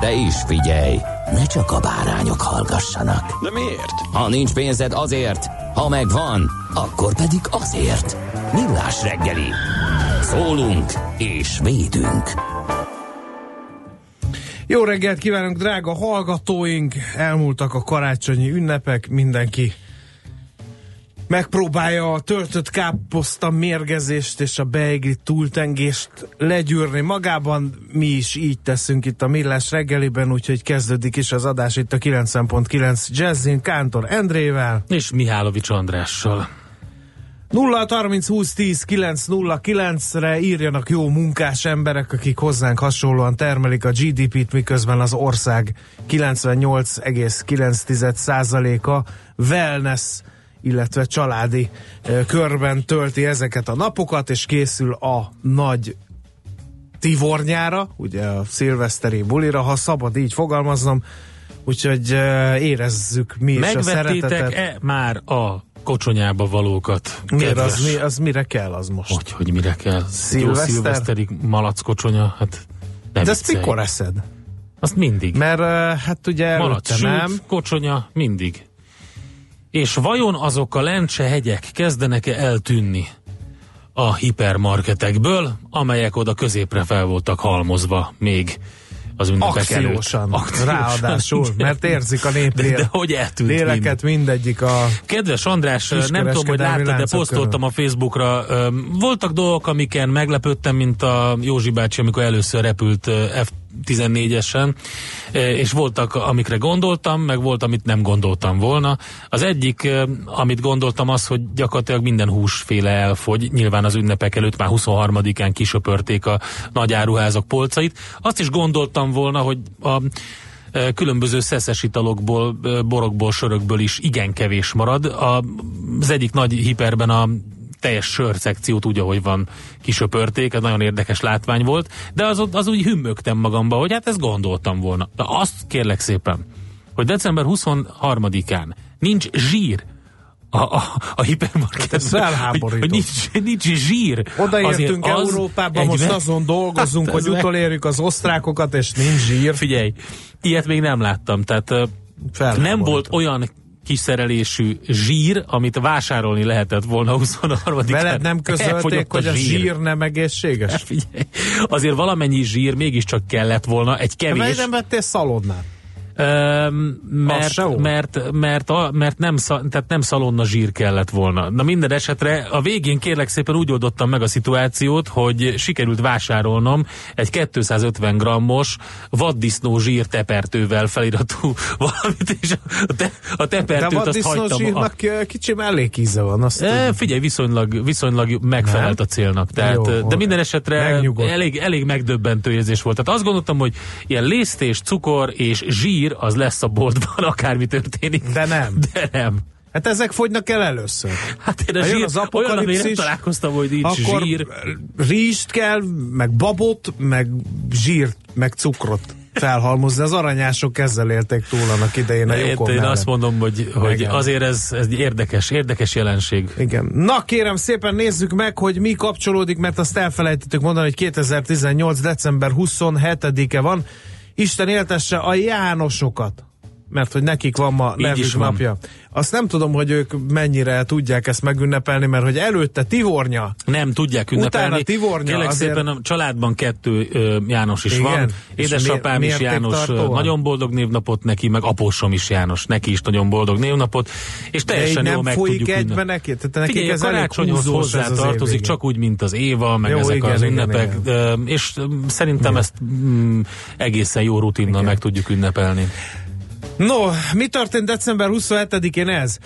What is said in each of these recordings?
De is figyelj, ne csak a bárányok hallgassanak. De miért? Ha nincs pénzed azért, ha megvan, akkor pedig azért. Millás reggeli. Szólunk és védünk. Jó reggelt kívánunk, drága hallgatóink! Elmúltak a karácsonyi ünnepek, mindenki megpróbálja a töltött káposzta mérgezést és a beigli túltengést legyűrni magában. Mi is így teszünk itt a Millás reggeliben, úgyhogy kezdődik is az adás itt a 90.9 Jazzin Kántor Endrével. És Mihálovics Andrással. 0 30 20 10 9 re írjanak jó munkás emberek, akik hozzánk hasonlóan termelik a GDP-t, miközben az ország 98,9%-a wellness illetve családi körben tölti ezeket a napokat, és készül a nagy tivornyára, ugye a szilveszteri bulira, ha szabad így fogalmaznom, úgyhogy érezzük mi is a szeretetet. Megvettétek-e már a kocsonyába valókat? Miért az, mi, az mire kell az most? Hogy, hogy mire kell? Szilveszter? Jó szilveszterig malac kocsonya? Hát ne De ezt mikor eszed? Azt mindig. Mert hát ugye Malac nem. kocsonya, mindig. És vajon azok a lencsehegyek kezdenek-e eltűnni a hipermarketekből, amelyek oda középre fel voltak halmozva még az ünnepek előtt? Akciósan, ráadásul, mert érzik a nép De, de hogy eltűnt mind? léleket mindegyik a... Kedves András, nem tudom, hogy láttad, de posztoltam a Facebookra. Voltak dolgok, amiken meglepődtem, mint a Józsi bácsi, amikor először repült ö, F14-esen, ö, és voltak, amikre gondoltam, meg volt, amit nem gondoltam volna. Az egyik, ö, amit gondoltam, az, hogy gyakorlatilag minden húsféle elfogy. Nyilván az ünnepek előtt már 23-án kisöpörték a nagy áruházak polcait. Azt is gondoltam volna, hogy a ö, különböző szeszes italokból, borokból, sörökből is igen kevés marad. Az egyik nagy hiperben a teljes sörszekciót úgy, ahogy van kisöpörték, ez nagyon érdekes látvány volt, de az, az úgy hümmögtem magamba, hogy hát ezt gondoltam volna. De azt kérlek szépen, hogy december 23-án nincs zsír a, a, a hipermarketben. Ez felháborító. Hogy, hogy nincs, nincs zsír. Odaértünk Azért az Európába, egy most ve- azon dolgozunk, Hát hogy utolérjük az osztrákokat, és nincs zsír. Figyelj, ilyet még nem láttam, tehát Felháborító. nem volt olyan kiszerelésű zsír, amit vásárolni lehetett volna 23-án. Veled nem közölték, hogy a zsír nem egészséges? Figyelj, azért valamennyi zsír mégiscsak kellett volna, egy kevés. nem vettél szalonnát? Mert, mert, mert, a, mert nem, tehát nem szalonna zsír kellett volna. Na minden esetre a végén kérlek szépen úgy oldottam meg a szituációt, hogy sikerült vásárolnom egy 250 grammos vaddisznó zsír tepertővel feliratú valamit, és a, te, a De tepertőt a azt hagytam. A, vaddisznózsírnak ö, kicsi mellékíze van. Azt E, figyelj, viszonylag, viszonylag megfelelt Nem? a célnak. Tehát, Jó, de minden esetre elég, elég megdöbbentő érzés volt. Tehát azt gondoltam, hogy ilyen lisztés, cukor és zsír az lesz a boltban, akármi történik. De nem. De nem. Hát ezek fogynak el először. Hát én a Ha zsír, az olyan, amire találkoztam, hogy nincs Akkor zsír. rizst kell, meg babot, meg zsírt, meg cukrot felhalmozni. Az aranyások ezzel élték túl annak idején a Én, Jokon én mellett. azt mondom, hogy, hogy Igen. azért ez, ez egy érdekes, érdekes jelenség. Igen. Na kérem szépen nézzük meg, hogy mi kapcsolódik, mert azt elfelejtettük mondani, hogy 2018. december 27-e van. Isten éltesse a Jánosokat. Mert hogy nekik van ma nevük van. napja. Azt nem tudom, hogy ők mennyire tudják ezt megünnepelni, mert hogy előtte Tivornya, Nem tudják ünnepelni. Utána Tivornya Kérlek azért- szépen, a családban kettő ö, János is Igen? van. Édesapám mi- is János, van? nagyon boldog névnapot neki, meg apósom is János, neki is nagyon boldog névnapot, és teljesen jól meg tudjuk egybe ünnep- neki? Tehát nekik Figyelj, a ez elég karácsonyhoz ez hozzá az tartozik, csak úgy, mint az Éva, meg Jó, ezek igen, az igen, ünnepek, igen. de- és szerintem ezt mm, egészen jó rutinnal meg tudjuk ünnepelni. No, mi történt december 27-én ez?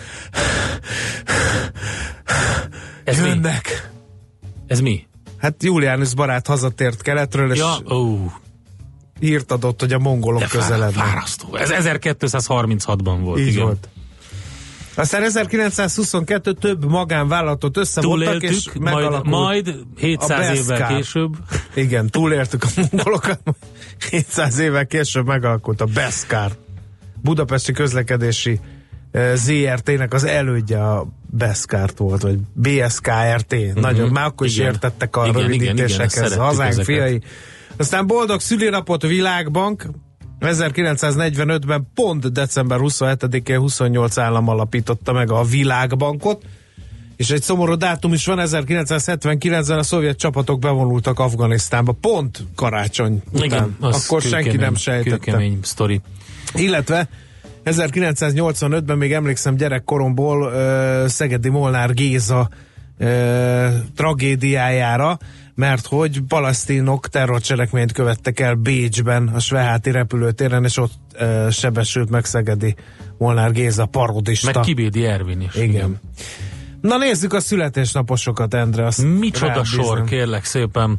Ez mi? Jönnek. Ez mi? Hát Juliánus barát hazatért keletről, és Ja, ó, hírt adott, hogy a mongolok közelednek. fárasztó. Ez 1236-ban volt. Így igen. volt. Aztán 1922 több magánvállalatot összevontak, és majd, majd 700 a évvel később. Igen, túléltük a mongolokat, 700 évvel később megalakult a Beskar. Budapesti közlekedési eh, ZRT-nek az elődje a Beskart volt, vagy BSKRT. Nagyon, már akkor is. Igen. értettek a Igen, igen, igen, rövidítésekhez, ezt szerettük hazánk ezeket. fiai. Aztán boldog szülinapot Világbank, 1945-ben pont december 27-én 28 állam alapította meg a Világbankot, és egy szomorú dátum is van, 1979-ben a szovjet csapatok bevonultak Afganisztánba, pont karácsony után. Igen, Akkor senki kőkemény- nem sejtette. Kőkemény sztori. Illetve 1985-ben még emlékszem gyerekkoromból ö, Szegedi Molnár Géza ö, tragédiájára, mert hogy palasztinok terrorcselekményt követtek el Bécsben, a Sveháti repülőtéren, és ott ö, sebesült meg Szegedi Molnár Géza parodista. Meg Kibédi Ervin is. Igen. Na nézzük a születésnaposokat, Endre. Azt Micsoda rád sor, kérlek szépen.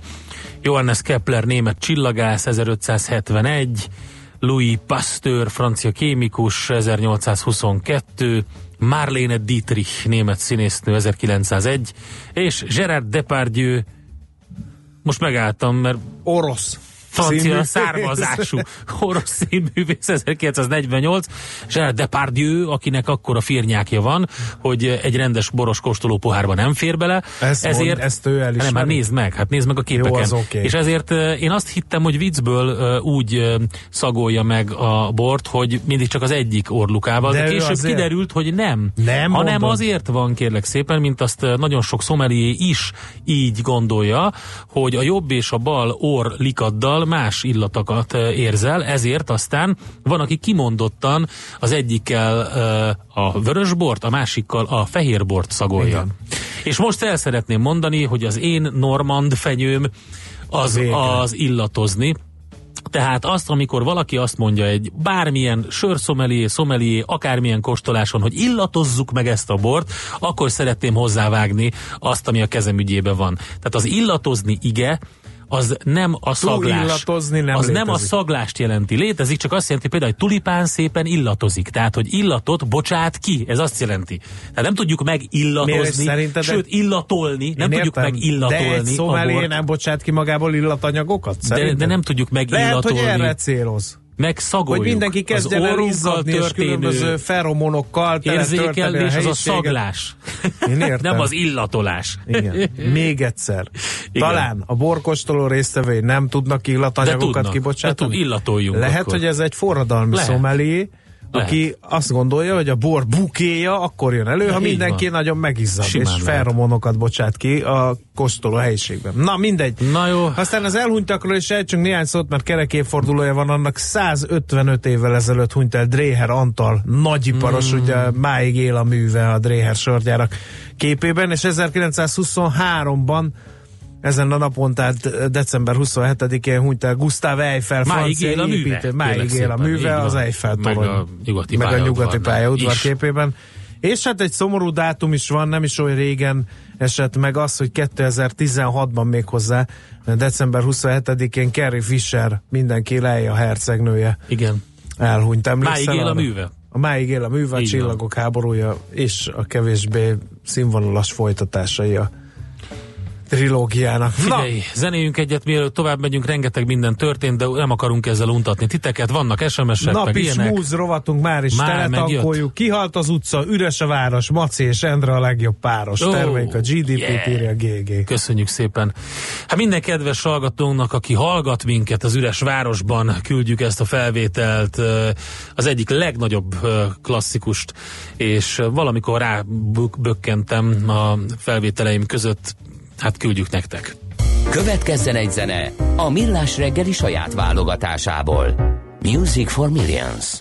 Johannes Kepler, német csillagász, 1571. Louis Pasteur, francia kémikus, 1822. Marlene Dietrich, német színésznő, 1901. És Gerard Depardieu, most megálltam, mert Orosz. Francia származású orosz színművész 1948, Gerard Depardieu, akinek akkor a firnyákja van, hogy egy rendes boros kóstoló pohárba nem fér bele. Ezt mond, ezt ő elismeri? Nem, hát nézd meg, hát nézd meg a képeken. Jó, az oké. És ezért én azt hittem, hogy viccből úgy szagolja meg a bort, hogy mindig csak az egyik orlukával, de, De később azért- kiderült, hogy nem. Nem hanem mondod? azért van, kérlek szépen, mint azt nagyon sok szomelié is így gondolja, hogy a jobb és a bal orr likaddal más illatokat érzel, ezért aztán van, aki kimondottan az egyikkel a vörösbort, a másikkal a fehérbort szagolja. Igen. És most el szeretném mondani, hogy az én normand fenyőm az, az illatozni, tehát azt, amikor valaki azt mondja egy bármilyen sörszomelié, szomelié, akármilyen kóstoláson, hogy illatozzuk meg ezt a bort, akkor szeretném hozzávágni azt, ami a kezem ügyében van. Tehát az illatozni ige, az nem a szaglás. nem az nem a létezik. szaglást jelenti. Létezik, csak azt jelenti például, hogy tulipán szépen illatozik. Tehát, hogy illatot bocsát ki. Ez azt jelenti. Tehát nem tudjuk megillatozni, sőt illatolni, nem tudjuk értem, megillatolni De egy bort. nem bocsát ki magából illatanyagokat? De, de nem tudjuk Lehet, megillatolni. hogy erre céloz. Meg szagoljuk. Hogy mindenki kezdjen az el izzadni, és különböző feromonokkal érzékelés az a szaglás. Én értem. Nem az illatolás. Igen. Még egyszer. Igen. Talán a borkostoló résztvevői nem tudnak illatanyagokat tudnak. kibocsátani. De tud- illatoljunk Lehet, akkor. hogy ez egy forradalmi Lehet. szomelié, aki azt gondolja, hogy a bor bukéja akkor jön elő, ha így mindenki van. nagyon megizzad, Simán és lehet. feromonokat bocsát ki a kóstoló helyiségben. Na mindegy. Na jó. Aztán az elhunytakról is ejtsünk néhány szót, mert kerekéfordulója van annak 155 évvel ezelőtt hunyt el Dréher Antal, nagyiparos, mm. ugye máig él a műve a Dréher sorgyárak képében, és 1923-ban ezen a napon, tehát december 27-én hunyt el Gustav Eiffel, Máig él a műve, építő. Máig él a műve az Eiffel Meg torony. a nyugati meg a nyugati pályaudvar is. képében. És hát egy szomorú dátum is van, nem is olyan régen esett meg az, hogy 2016-ban még hozzá, december 27-én Carrie Fisher, mindenki leje a hercegnője Igen. elhunyt. Emlékszel Máig él a műve. A máig él a műve, a csillagok háborúja és a kevésbé színvonalas folytatásai a trilógiának. Figyelj, zenéjünk egyet, mielőtt tovább megyünk, rengeteg minden történt, de nem akarunk ezzel untatni titeket. Vannak SMS-ek, meg ilyenek. múz rovatunk már is Már teletankoljuk. Kihalt az utca, üres a város, Maci és Endre a legjobb páros. Ó, Termék a GDP-t yeah. írja GG. Köszönjük szépen. Hát minden kedves hallgatónak, aki hallgat minket az üres városban, küldjük ezt a felvételt, ö, az egyik legnagyobb ö, klasszikust, és ö, valamikor rábökkentem a felvételeim között, hát küldjük nektek. Következzen egy zene a Millás reggeli saját válogatásából. Music for Millions.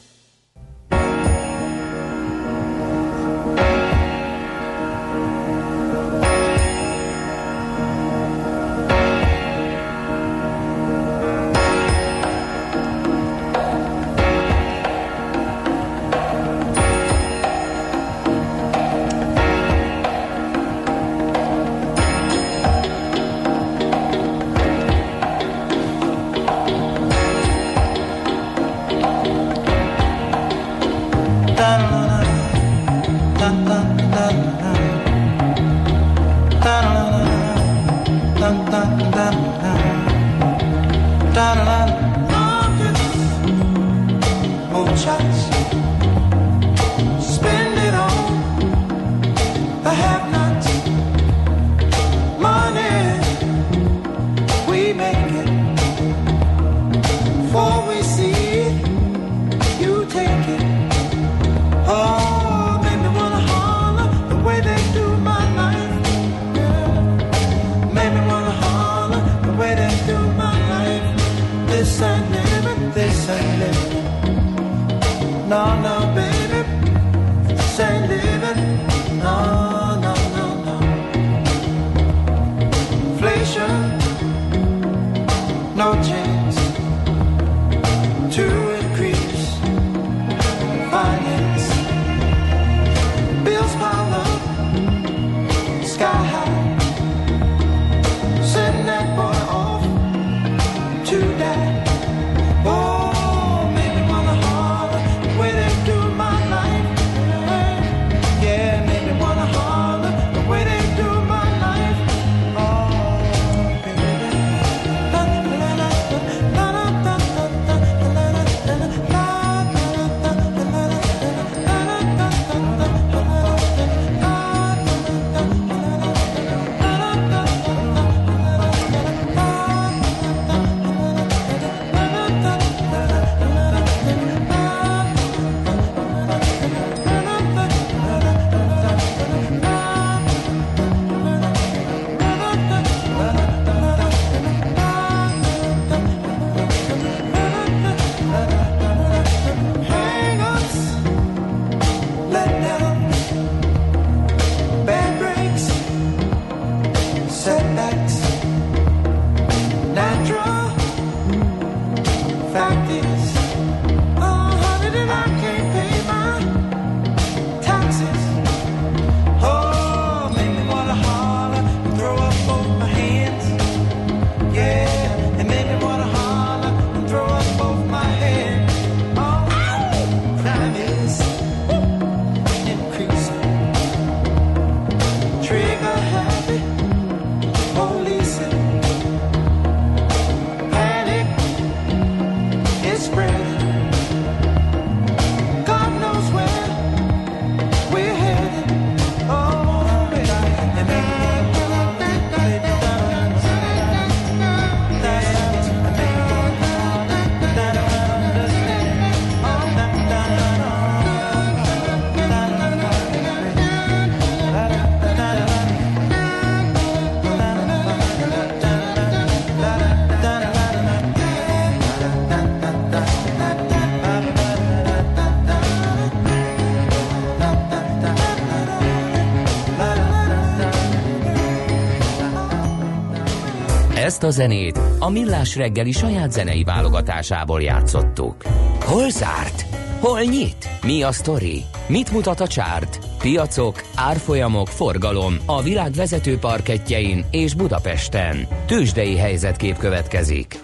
Ezt a zenét a Millás reggeli saját zenei válogatásából játszottuk. Hol zárt? Hol nyit? Mi a sztori? Mit mutat a csárt? Piacok, árfolyamok, forgalom a világ vezető parketjein és Budapesten. Tősdei helyzetkép következik.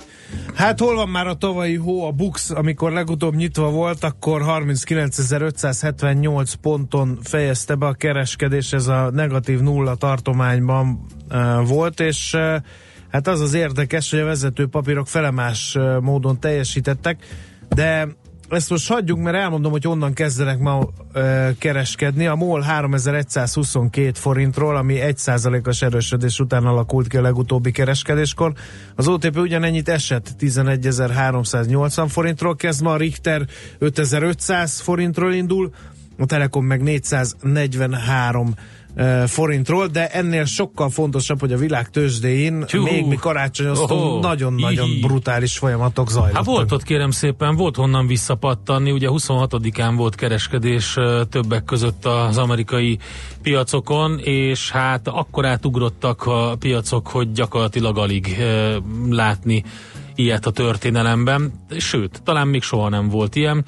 Hát hol van már a tavalyi hó, a Bux, amikor legutóbb nyitva volt, akkor 39.578 ponton fejezte be a kereskedés, ez a negatív nulla tartományban uh, volt, és uh, hát az az érdekes, hogy a vezető papírok felemás módon teljesítettek, de ezt most hagyjuk, mert elmondom, hogy onnan kezdenek ma ö, kereskedni. A MOL 3122 forintról, ami 1%-os erősödés után alakult ki a legutóbbi kereskedéskor. Az OTP ugyanennyit esett 11.380 forintról kezd ma, a Richter 5500 forintról indul, a Telekom meg 443 ö, forintról, de ennél sokkal fontosabb, hogy a világ tőzsdéjén még mi karácsonyoztunk, nagyon-nagyon brutális folyamatok zajlottak. Hát volt ott kérem szépen, volt honnan visszapattanni, ugye 26-án volt kereskedés többek között az amerikai piacokon, és hát akkor átugrottak a piacok, hogy gyakorlatilag alig látni ilyet a történelemben, sőt, talán még soha nem volt ilyen.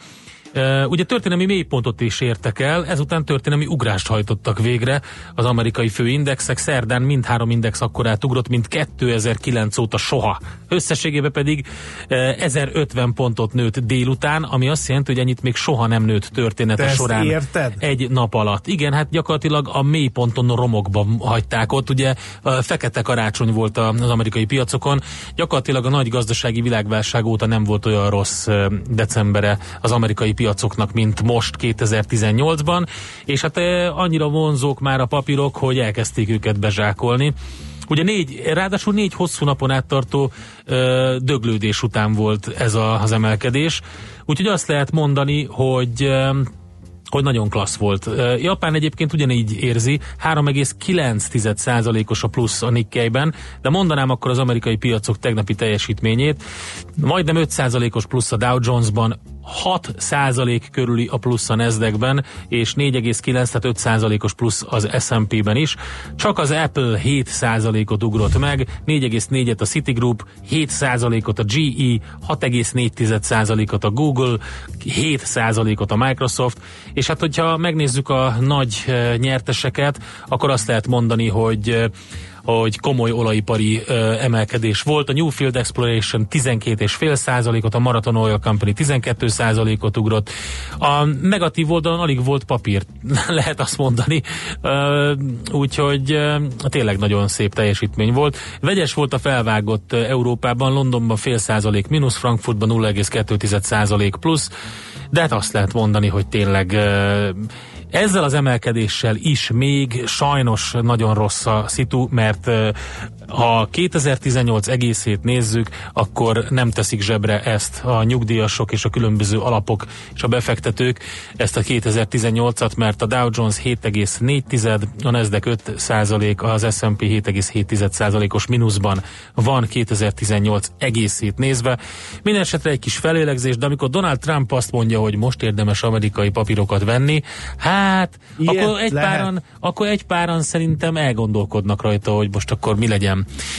Ugye történelmi mélypontot is értek el, ezután történelmi ugrást hajtottak végre az amerikai főindexek, szerdán mindhárom index akkorát ugrott, mint 2009 óta soha. Összességében pedig uh, 1050 pontot nőtt délután, ami azt jelenti, hogy ennyit még soha nem nőtt története Te során érted? egy nap alatt. Igen, hát gyakorlatilag a mélyponton romokba hagyták ott, ugye fekete karácsony volt az amerikai piacokon, gyakorlatilag a nagy gazdasági világválság óta nem volt olyan rossz decembere az amerikai piacoknak, mint most 2018-ban, és hát ö, annyira vonzók már a papírok, hogy elkezdték őket bezsákolni. Ugye négy, ráadásul négy hosszú napon áttartó ö, döglődés után volt ez a, az emelkedés, úgyhogy azt lehet mondani, hogy ö, hogy nagyon klassz volt. Japán egyébként ugyanígy érzi, 3,9%-os a plusz a Nikkeiben, de mondanám akkor az amerikai piacok tegnapi teljesítményét. Majdnem 5%-os plusz a Dow Jonesban, 6% körüli a plusz a Nasdaqben, és 4,9, tehát 5%-os plusz az S&P-ben is. Csak az Apple 7%-ot ugrott meg, 4,4-et a Citigroup, 7%-ot a GE, 6,4%-ot a Google, 7%-ot a Microsoft, és hát hogyha megnézzük a nagy eh, nyerteseket, akkor azt lehet mondani, hogy eh, hogy komoly olajipari emelkedés volt. A Newfield Exploration 12,5 százalékot, a Marathon Oil Company 12 százalékot ugrott. A negatív oldalon alig volt papír, lehet azt mondani. Úgyhogy ö, tényleg nagyon szép teljesítmény volt. Vegyes volt a felvágott Európában, Londonban fél százalék mínusz, Frankfurtban 0,2 százalék plusz, de hát azt lehet mondani, hogy tényleg ezzel az emelkedéssel is még sajnos nagyon rossz a szitu, mert ha 2018 egészét nézzük, akkor nem teszik zsebre ezt a nyugdíjasok és a különböző alapok és a befektetők ezt a 2018-at, mert a Dow Jones 7,4, a Nasdaq 5 százalék, az S&P 7,7 százalékos mínuszban van 2018 egészét nézve. Minden esetre egy kis felélegzés, de amikor Donald Trump azt mondja, hogy most érdemes amerikai papírokat venni, hát Ilyet akkor egy, lehet. páran, akkor egy páran szerintem elgondolkodnak rajta, hogy most akkor mi legyen.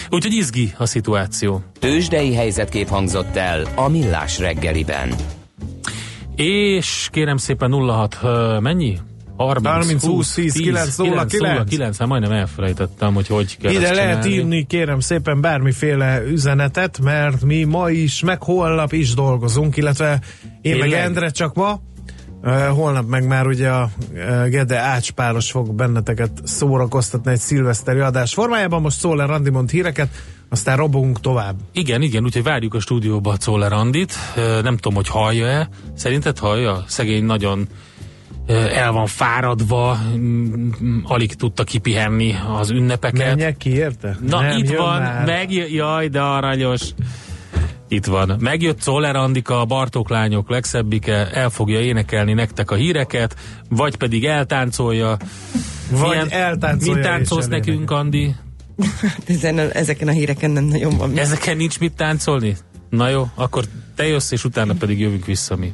Úgyhogy izgi a szituáció. Tőzsdei helyzetkép hangzott el a Millás reggeliben. És kérem szépen 06, ö, mennyi? 30, 30, 20, 10, 9, 0, 9. 9, hát majdnem elfelejtettem, hogy hogy kell Ide ezt lehet csinálni. írni, kérem szépen, bármiféle üzenetet, mert mi ma is, meg holnap is dolgozunk, illetve én meg Tényleg? Endre csak ma, Uh, holnap meg már ugye a Gede Ácspáros fog benneteket szórakoztatni egy szilveszteri adás formájában. Most szól Randi mond híreket, aztán robogunk tovább. Igen, igen, úgyhogy várjuk a stúdióba a Czoller Andit. Ö, Nem tudom, hogy hallja-e. Szerinted hallja? Szegény nagyon el van fáradva, alig tudta kipihenni az ünnepeket. Menjek ki, érte? Na, Nem, itt van, már. megjö, jaj, de aranyos. Itt van. Megjött Czoller Andika, a Bartók lányok legszebbike, el fogja énekelni nektek a híreket, vagy pedig eltáncolja. Vagy eltáncolja Mit táncolsz nekünk, Andi? Ezen a, ezeken a híreken nem nagyon van. Ezeken nincs mit táncolni? Na jó, akkor te jössz, és utána pedig jövünk vissza mi.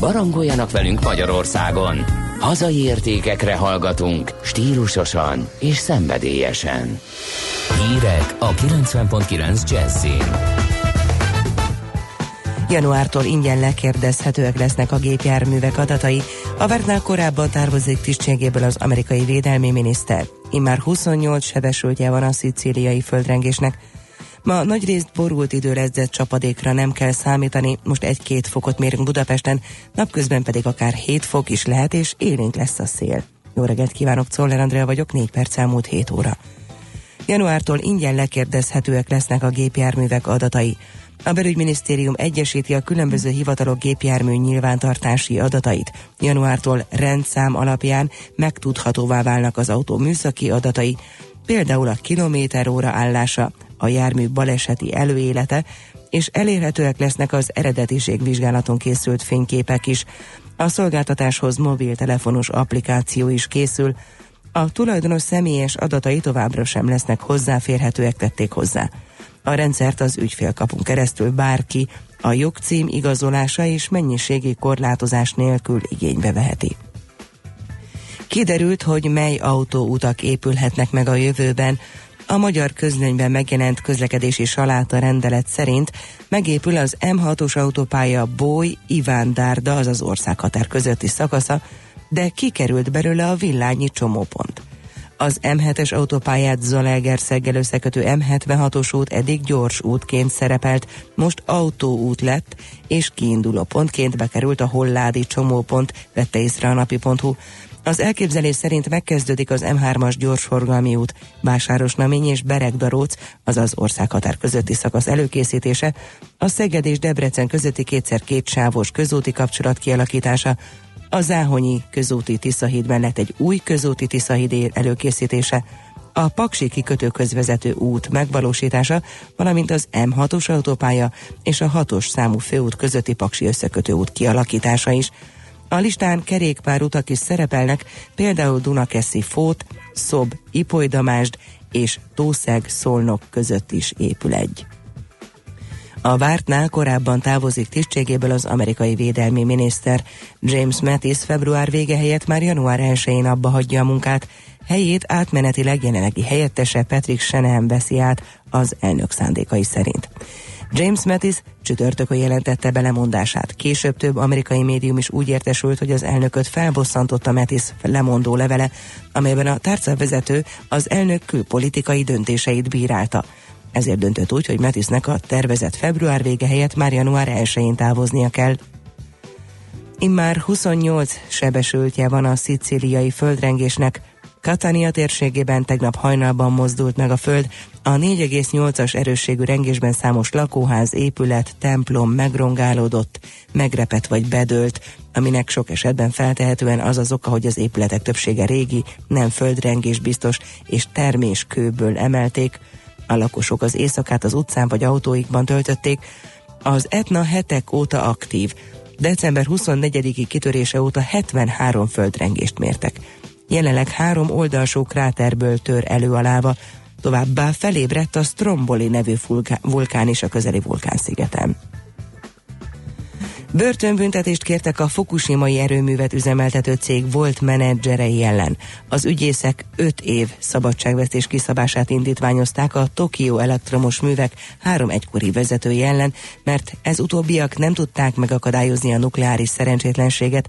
Barangoljanak velünk Magyarországon. Hazai értékekre hallgatunk, stílusosan és szenvedélyesen. Hírek a 90.9 Jazzin. Januártól ingyen lekérdezhetőek lesznek a gépjárművek adatai. A vártnál korábban távozik tisztségéből az amerikai védelmi miniszter. Immár 28 sebesültje van a szicíliai földrengésnek. Ma nagyrészt borult idő lesz, de csapadékra nem kell számítani. Most egy-két fokot mérünk Budapesten, napközben pedig akár 7 fok is lehet, és élénk lesz a szél. Jó reggelt kívánok, Czoller Andrea vagyok, 4 perc elmúlt 7 óra. Januártól ingyen lekérdezhetőek lesznek a gépjárművek adatai. A belügyminisztérium egyesíti a különböző hivatalok gépjármű nyilvántartási adatait. Januártól rendszám alapján megtudhatóvá válnak az autó műszaki adatai, például a kilométer óra állása, a jármű baleseti előélete, és elérhetőek lesznek az eredetiségvizsgálaton készült fényképek is. A szolgáltatáshoz mobiltelefonos applikáció is készül. A tulajdonos személyes adatai továbbra sem lesznek hozzáférhetőek, tették hozzá. A rendszert az ügyfélkapun keresztül bárki a jogcím igazolása és mennyiségi korlátozás nélkül igénybe veheti. Kiderült, hogy mely autóutak épülhetnek meg a jövőben. A magyar közlönyben megjelent közlekedési saláta rendelet szerint megépül az M6-os autópálya Boly Iván Dárda, azaz országhatár közötti szakasza, de kikerült belőle a villányi csomópont. Az M7-es autópályát Zalaegerszeggel összekötő M76-os út eddig gyors útként szerepelt, most autóút lett, és kiinduló pontként bekerült a Holládi csomópont, vette észre a napi.hu. Az elképzelés szerint megkezdődik az M3-as gyorsforgalmi út, Básárosnamény és Beregdaróc, azaz országhatár közötti szakasz előkészítése, a Szeged és Debrecen közötti kétszer két sávos közúti kapcsolat kialakítása, a Záhonyi közúti Tiszahíd mellett egy új közúti Tiszahíd előkészítése, a Paksi kikötőköz vezető út megvalósítása, valamint az M6-os autópálya és a 6-os számú főút közötti Paksi összekötő út kialakítása is. A listán kerékpárutak is szerepelnek, például Dunakeszi Fót, Szob, Ipolydamásd és Tószeg Szolnok között is épül egy. A vártnál korábban távozik tisztségéből az amerikai védelmi miniszter. James Mattis február vége helyett már január 1-én abba hagyja a munkát. Helyét átmenetileg jelenlegi helyettese Patrick Shanahan veszi át az elnök szándékai szerint. James Mattis csütörtökön jelentette belemondását. Később több amerikai médium is úgy értesült, hogy az elnököt felbosszantotta Mattis lemondó levele, amelyben a tárcavezető az elnök külpolitikai döntéseit bírálta. Ezért döntött úgy, hogy Mattisnek a tervezett február vége helyett már január 1-én távoznia kell. Immár 28 sebesültje van a szicíliai földrengésnek. Katania térségében tegnap hajnalban mozdult meg a föld, a 4,8-as erősségű rengésben számos lakóház, épület, templom megrongálódott, megrepett vagy bedőlt, aminek sok esetben feltehetően az az oka, hogy az épületek többsége régi, nem földrengés biztos és terméskőből emelték. A lakosok az éjszakát az utcán vagy autóikban töltötték. Az Etna hetek óta aktív. December 24-i kitörése óta 73 földrengést mértek. Jelenleg három oldalsó kráterből tör elő a láva, továbbá felébredt a Stromboli nevű vulkán is a közeli vulkánszigeten. Börtönbüntetést kértek a Fukushimai erőművet üzemeltető cég volt menedzserei ellen. Az ügyészek 5 év szabadságvesztés kiszabását indítványozták a Tokió elektromos művek három egykori vezetői ellen, mert ez utóbbiak nem tudták megakadályozni a nukleáris szerencsétlenséget,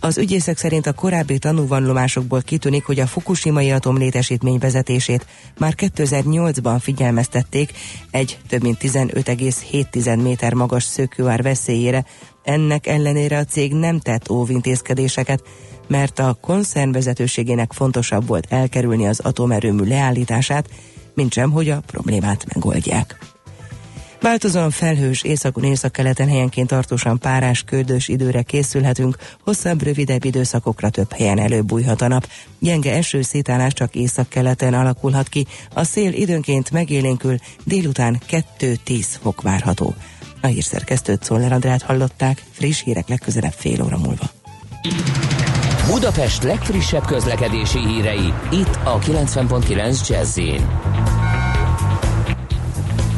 az ügyészek szerint a korábbi tanúvallomásokból kitűnik, hogy a Fukushimai atomlétesítmény vezetését már 2008-ban figyelmeztették egy több mint 15,7 méter magas szökőár veszélyére. Ennek ellenére a cég nem tett óvintézkedéseket, mert a koncern vezetőségének fontosabb volt elkerülni az atomerőmű leállítását, mint sem, hogy a problémát megoldják. Változóan felhős északon északkeleten helyenként tartósan párás, ködös időre készülhetünk, hosszabb, rövidebb időszakokra több helyen előbújhat a nap. Gyenge esőszétálás csak északkeleten alakulhat ki, a szél időnként megélénkül, délután 2-10 fok várható. A hírszerkesztőt Szoller Andrát hallották, friss hírek legközelebb fél óra múlva. Budapest legfrissebb közlekedési hírei, itt a 90.9 jazz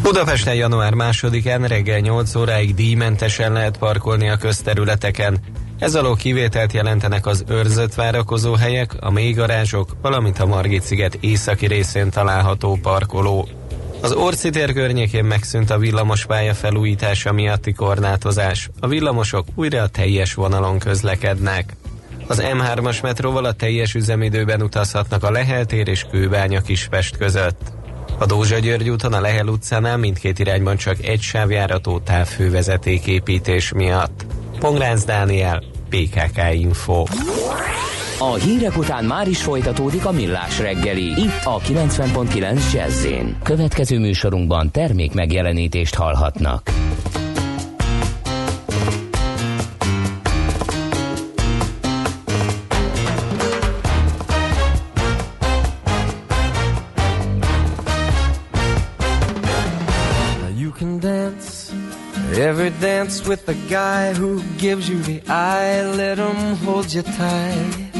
Budapesten január 2-án reggel 8 óráig díjmentesen lehet parkolni a közterületeken. Ez alól kivételt jelentenek az őrzött várakozóhelyek, a mélygarázsok, valamint a Margit-sziget északi részén található parkoló. Az Orci tér környékén megszűnt a villamospálya felújítása miatti korlátozás. A villamosok újra a teljes vonalon közlekednek. Az M3-as metróval a teljes üzemidőben utazhatnak a Lehel tér és Kőbánya Kispest között. A Dózsa György úton a Lehel utcánál mindkét irányban csak egy sávjárató távfővezeték építés miatt. Pongránc Dániel, PKK Info. A hírek után már is folytatódik a millás reggeli. Itt a 90.9 jazz Következő műsorunkban termék megjelenítést hallhatnak. With the guy who gives you the eye. Let him hold you tight.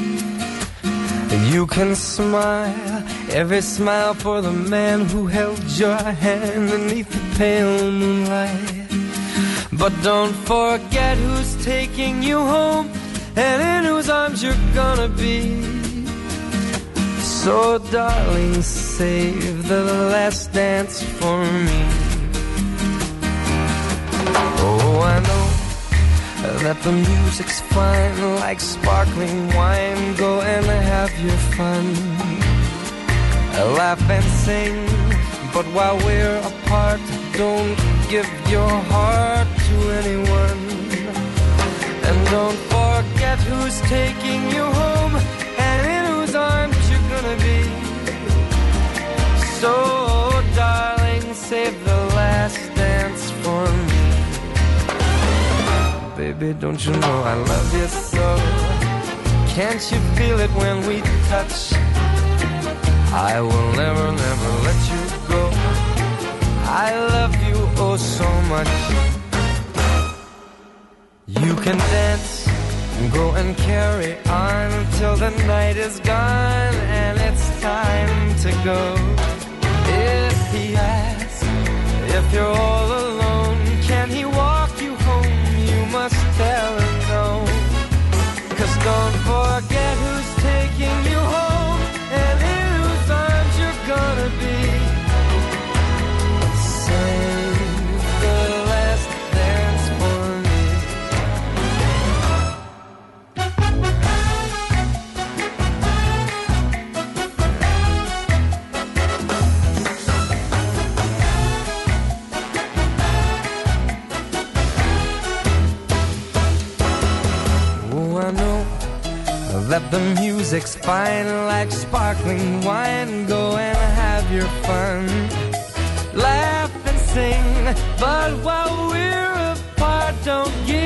You can smile every smile for the man who held your hand beneath the pale moonlight. But don't forget who's taking you home and in whose arms you're gonna be. So, darling, save the last dance for me. I know that the music's fine, like sparkling wine. Go and have your fun. Laugh and sing, but while we're apart, don't give your heart to anyone. And don't forget who's taking you home and in whose arms you're gonna be. So, darling, save the last dance for me. Baby, don't you know I love you so? Can't you feel it when we touch? I will never, never let you go. I love you oh so much. You can dance, go and carry on till the night is gone and it's time to go. If he asks if you're all tell him no. Cause don't forget who's taking you home that the music's fine like sparkling wine. Go and have your fun. Laugh and sing, but while we're apart, don't give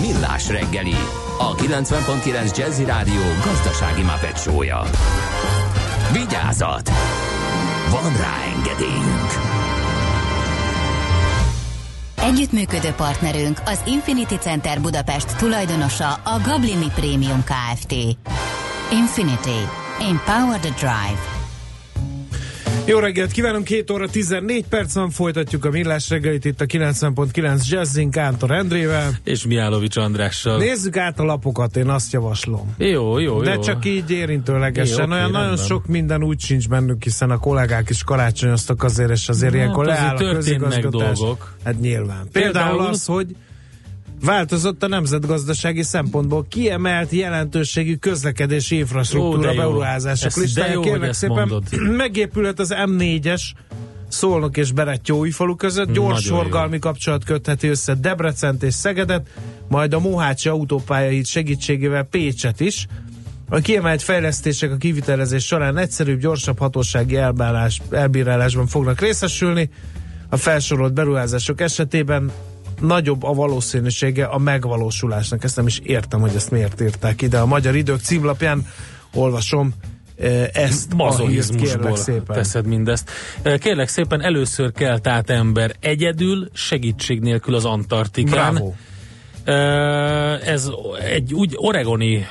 Millás reggeli, a 90.9 Jazzy Rádió gazdasági mapetsója. Vigyázat! Van rá engedélyünk! Együttműködő partnerünk az Infinity Center Budapest tulajdonosa a Gablini Premium Kft. Infinity. Empower the Drive. Jó reggelt kívánunk, 2 óra 14 perc van, folytatjuk a millás reggelit itt a 90.9 Jazzin Kántor Endrével. És Miálovics Andrással. Nézzük át a lapokat, én azt javaslom. Jó, jó, De jó. csak így érintőlegesen. Jó, Olyan nagyon rendben. sok minden úgy sincs bennük, hiszen a kollégák is karácsonyoztak azért, és azért Hát ilyenkor leáll a közigazgatás. dolgok. Hát nyilván. Például, Például- az, hogy változott a nemzetgazdasági szempontból kiemelt jelentőségű közlekedési infrastruktúra Ó, beruházások listája. Kérlek szépen, mondod. megépülhet az M4-es Szolnok és Berettyói falu között gyors Nagyon jó. kapcsolat kötheti össze Debrecent és Szegedet, majd a Mohácsi autópályai segítségével Pécset is. A kiemelt fejlesztések a kivitelezés során egyszerűbb, gyorsabb hatósági elbírálás, elbírálásban fognak részesülni. A felsorolt beruházások esetében nagyobb a valószínűsége a megvalósulásnak. Ezt nem is értem, hogy ezt miért írták ide. A Magyar Idők címlapján olvasom eh, ezt szépen. teszed mindezt. Eh, Kérlek szépen, először kelt át ember egyedül, segítség nélkül az Antarktikán. Bravo. Ez egy úgy oregoni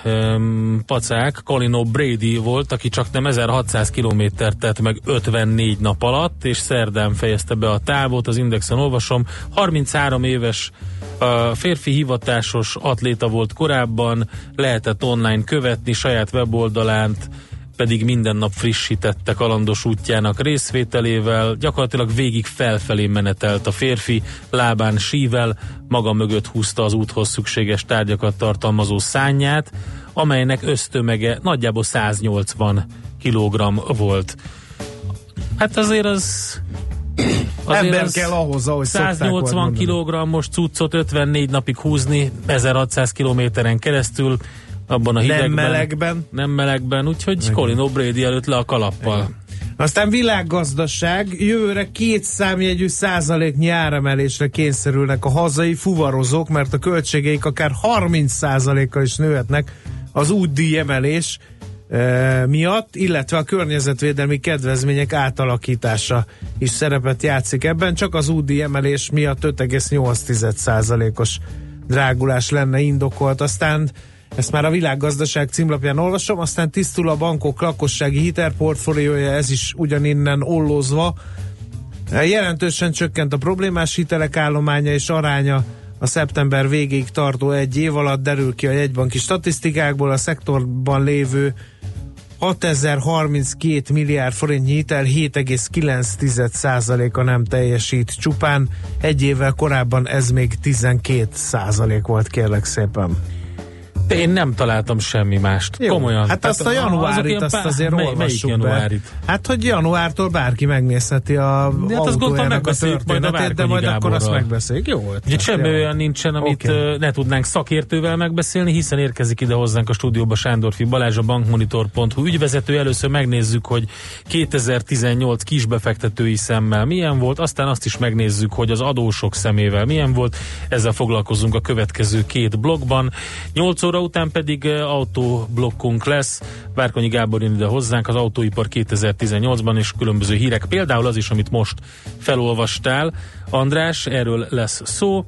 pacák, Colin O'Brady volt, aki csak nem 1600 kilométert tett meg 54 nap alatt, és szerdán fejezte be a távot, az Indexen olvasom. 33 éves férfi hivatásos atléta volt korábban, lehetett online követni saját weboldalán, pedig minden nap frissítette kalandos útjának részvételével, gyakorlatilag végig felfelé menetelt a férfi, lábán sível, maga mögött húzta az úthoz szükséges tárgyakat tartalmazó szányát, amelynek össztömege nagyjából 180 kg volt. Hát azért az... Ember kell ahhoz, ahogy szokták 180 majd mondani. kg-os cuccot 54 napig húzni 1600 kilométeren keresztül abban a Nem hidegben. melegben. Nem melegben, úgyhogy Colin O'Brady előtt le a kalappal. Aztán világgazdaság, jövőre két számjegyű százaléknyi áremelésre kényszerülnek a hazai fuvarozók, mert a költségeik akár 30 százalékkal is nőhetnek az útdíj emelés e, miatt, illetve a környezetvédelmi kedvezmények átalakítása is szerepet játszik ebben, csak az útdíj emelés miatt 5,8 százalékos drágulás lenne indokolt. Aztán ezt már a világgazdaság címlapján olvasom, aztán tisztul a bankok lakossági hitelportfóliója, ez is ugyaninnen ollózva. Jelentősen csökkent a problémás hitelek állománya és aránya a szeptember végéig tartó egy év alatt derül ki a jegybanki statisztikákból, a szektorban lévő 6032 milliárd forintnyi hitel 7,9%-a nem teljesít csupán. Egy évvel korábban ez még 12% volt, kérlek szépen. De én nem találtam semmi mást. Jó, Komolyan. Hát azt a januárit, azt pá- azért mely- olvassuk Melyik be. januárit? Hát, hogy januártól bárki megnézheti a De hát azt gondoltam, autójának a megbeszéljük majd a történetét, de Várkonyi majd akkor azt megbeszéljük. Jó ötlet, Úgyhogy semmi olyan nincsen, amit okay. ne tudnánk szakértővel megbeszélni, hiszen érkezik ide hozzánk a stúdióba Sándorfi Balázs, a bankmonitor.hu ügyvezető. Először megnézzük, hogy 2018 kisbefektetői szemmel milyen volt, aztán azt is megnézzük, hogy az adósok szemével milyen volt. Ezzel foglalkozunk a következő két blogban. 8 óra után pedig autóblokkunk lesz. Várkonyi Gábor jön ide hozzánk az autóipar 2018-ban, és különböző hírek. Például az is, amit most felolvastál. András, erről lesz szó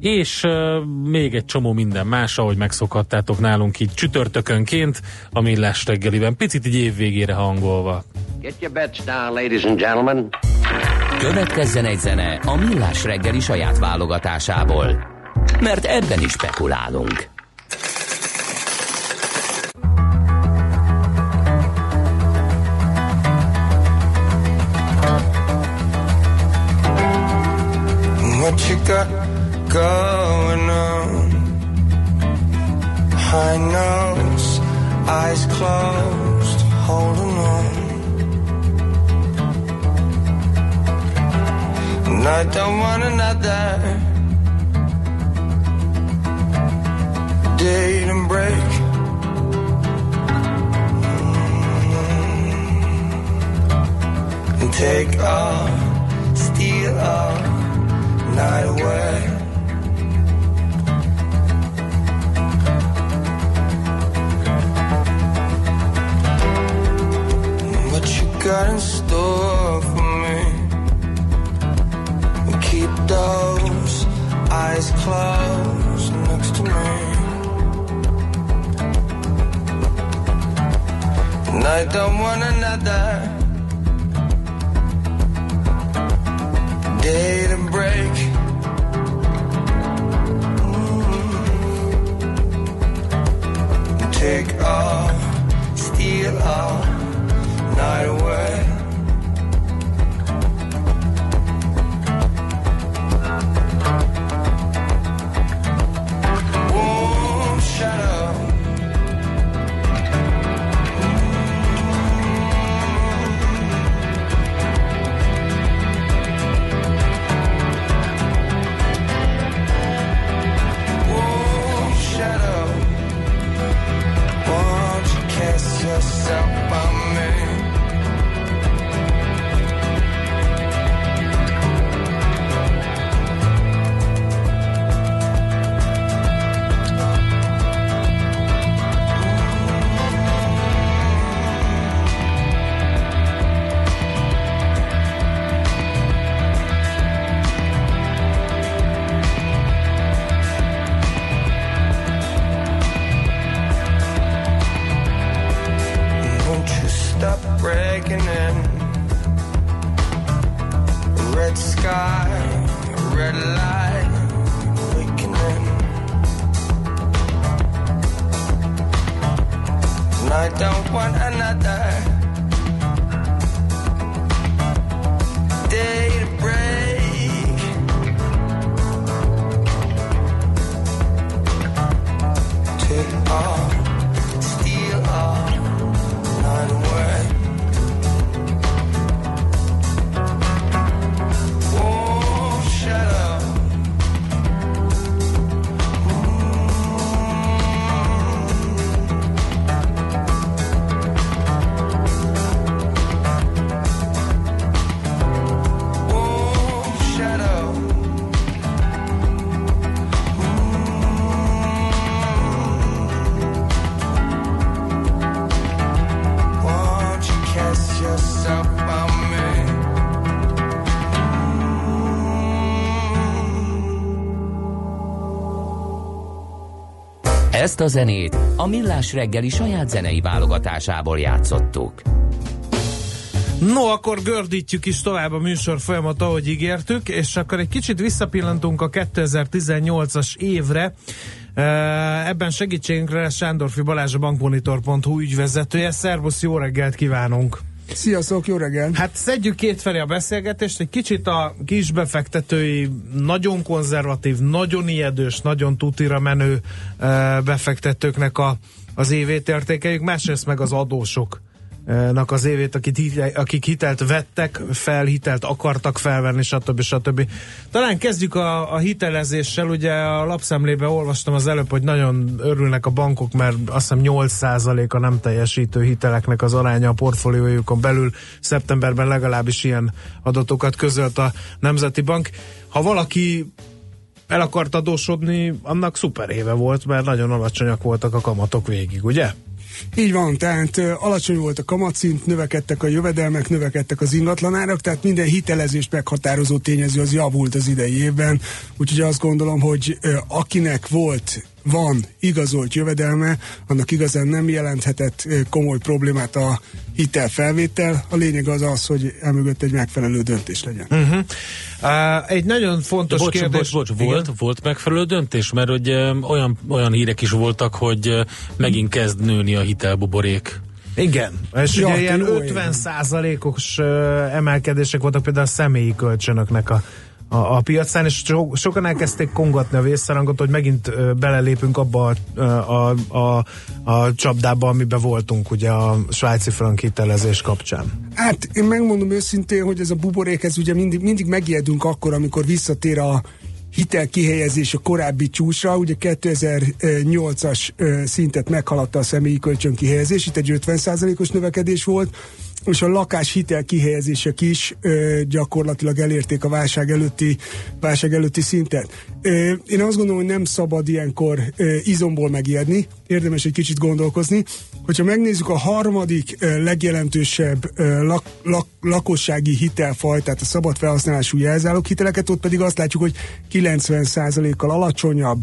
és uh, még egy csomó minden más, ahogy megszokhattátok nálunk így csütörtökönként a Millás reggeliben, picit így évvégére hangolva. Get your bets down, ladies and gentlemen. Következzen egy zene a Millás reggeli saját válogatásából. Mert ebben is spekulálunk. What you got going on? High nose, eyes closed, holding on. And I don't want another date and break. Mm. And take all, steal all night away. What you got in store for me? Keep those eyes closed next to me. And I don't want another. Day to break Ezt a zenét a Millás reggeli saját zenei válogatásából játszottuk. No, akkor gördítjük is tovább a műsor folyamat, ahogy ígértük, és akkor egy kicsit visszapillantunk a 2018-as évre. Ebben segítségünkre Sándorfi Balázs a bankmonitor.hu ügyvezetője. Szervusz, jó reggelt kívánunk! Sziasztok, jó reggel! Hát szedjük két a beszélgetést, egy kicsit a kisbefektetői, nagyon konzervatív, nagyon ijedős, nagyon tutira menő uh, befektetőknek a, az évét értékeljük, másrészt meg az adósok nak az évét, akik, hitel, akik hitelt vettek, fel, hitelt akartak felvenni, stb. stb. Talán kezdjük a, a hitelezéssel, ugye a lapszemlébe olvastam az előbb, hogy nagyon örülnek a bankok, mert azt hiszem 8% a nem teljesítő hiteleknek az aránya a portfóliójukon belül. Szeptemberben legalábbis ilyen adatokat közölt a Nemzeti Bank. Ha valaki el akart adósodni, annak szuper éve volt, mert nagyon alacsonyak voltak a kamatok végig, ugye? Így van, tehát alacsony volt a kamatszint, növekedtek a jövedelmek, növekedtek az ingatlanárak, tehát minden hitelezést meghatározó tényező az javult az idei évben, úgyhogy azt gondolom, hogy akinek volt van igazolt jövedelme, annak igazán nem jelenthetett ö, komoly problémát a hitelfelvétel. A lényeg az az, hogy emögött egy megfelelő döntés legyen. Uh-huh. Uh, egy nagyon fontos bocs, kérdés. Bocs, bocs, volt, volt megfelelő döntés? Mert hogy olyan, olyan hírek is voltak, hogy megint kezd nőni a hitelbuborék. Igen, és Ja, ugye ilyen jó 50 százalékos emelkedések voltak például a személyi kölcsönöknek a, a, a piacán, és so, sokan elkezdték kongatni a vészszarangot, hogy megint ö, belelépünk abba a, a, a, a csapdába, amiben voltunk ugye a svájci frank hitelezés kapcsán. Hát én megmondom őszintén, hogy ez a buborék, ez ugye mindig, mindig megijedünk akkor, amikor visszatér a hitel kihelyezés a korábbi csúcsra, ugye 2008-as ö, szintet meghaladta a személyi kölcsön kihelyezés, itt egy 50%-os növekedés volt, és a lakáshitel kihelyezések is ö, gyakorlatilag elérték a válság előtti, válság előtti szintet. Ö, én azt gondolom, hogy nem szabad ilyenkor ö, izomból megijedni, érdemes egy kicsit gondolkozni. Hogyha megnézzük a harmadik ö, legjelentősebb ö, lak, lak, lakossági hitelfaj, tehát a szabad felhasználású jelzálók hiteleket, ott pedig azt látjuk, hogy 90%-kal alacsonyabb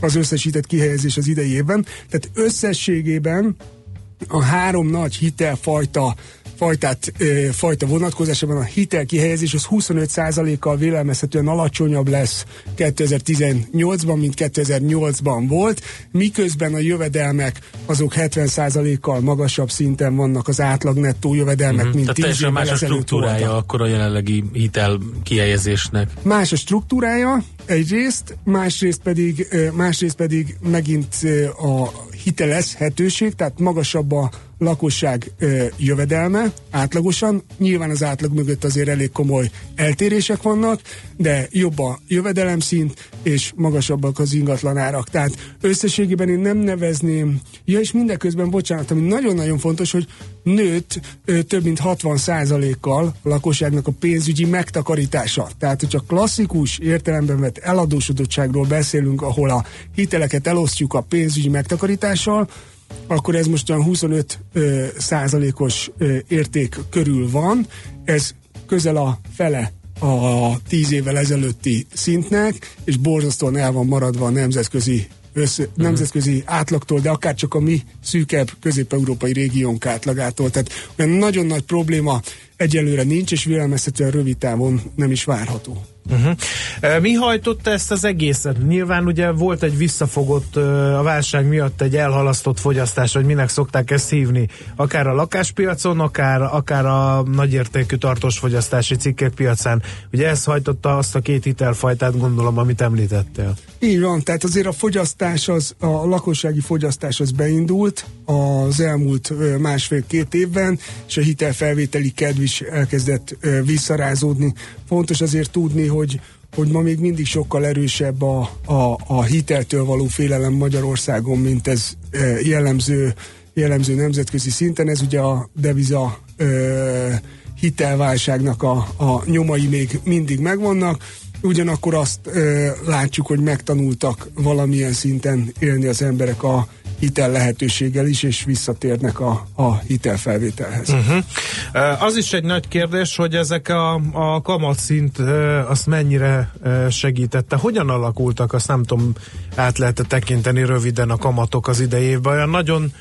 az összesített kihelyezés az idei évben. Tehát összességében a három nagy hitelfajta fajtát, ö, fajta vonatkozásában a hitel kihelyezés az 25%-kal vélelmezhetően alacsonyabb lesz 2018-ban, mint 2008-ban volt, miközben a jövedelmek azok 70%-kal magasabb szinten vannak az átlag nettó jövedelmek, Mhm. mint Tehát 10 teljesen más a struktúrája voltak. akkor a jelenlegi hitel kihelyezésnek. Más a struktúrája egyrészt, másrészt pedig, másrészt pedig megint a hitelezhetőség, tehát magasabb a lakosság ö, jövedelme átlagosan. Nyilván az átlag mögött azért elég komoly eltérések vannak, de jobb a jövedelemszint, és magasabbak az ingatlanárak. Tehát összességében én nem nevezném, ja és mindeközben, bocsánat, ami nagyon-nagyon fontos, hogy nőtt ö, több mint 60%-kal a lakosságnak a pénzügyi megtakarítása. Tehát, hogyha klasszikus értelemben vett eladósodottságról beszélünk, ahol a hiteleket elosztjuk a pénzügyi megtakarítással, akkor ez most olyan 25 ö, százalékos ö, érték körül van. Ez közel a fele a 10 évvel ezelőtti szintnek, és borzasztóan el van maradva a nemzetközi össze, nemzetközi átlagtól, de akár csak a mi szűkebb közép-európai régiónk átlagától. Tehát olyan nagyon nagy probléma egyelőre nincs, és vélelmezhetően rövid távon nem is várható. Uh-huh. Mi hajtotta ezt az egészet? Nyilván ugye volt egy visszafogott a válság miatt egy elhalasztott fogyasztás, vagy minek szokták ezt hívni, akár a lakáspiacon, akár, akár a nagyértékű tartós fogyasztási cikkek piacán. Ugye ez hajtotta azt a két hitelfajtát, gondolom, amit említettél. Így van, tehát azért a fogyasztás, az, a lakossági fogyasztás az beindult az elmúlt másfél-két évben, és a hitelfelvételi kedv is elkezdett visszarázódni. Fontos azért tudni, hogy hogy ma még mindig sokkal erősebb a, a, a hiteltől való félelem Magyarországon, mint ez ö, jellemző, jellemző nemzetközi szinten. Ez ugye a deviza ö, hitelválságnak a, a nyomai még mindig megvannak, ugyanakkor azt ö, látjuk, hogy megtanultak valamilyen szinten élni az emberek a hitel lehetőséggel is, és visszatérnek a, a hitelfelvételhez. Uh-huh. Az is egy nagy kérdés, hogy ezek a, a kamatszint azt mennyire segítette. Hogyan alakultak, azt nem tudom, át lehet tekinteni röviden a kamatok az idejében. Olyan nagyon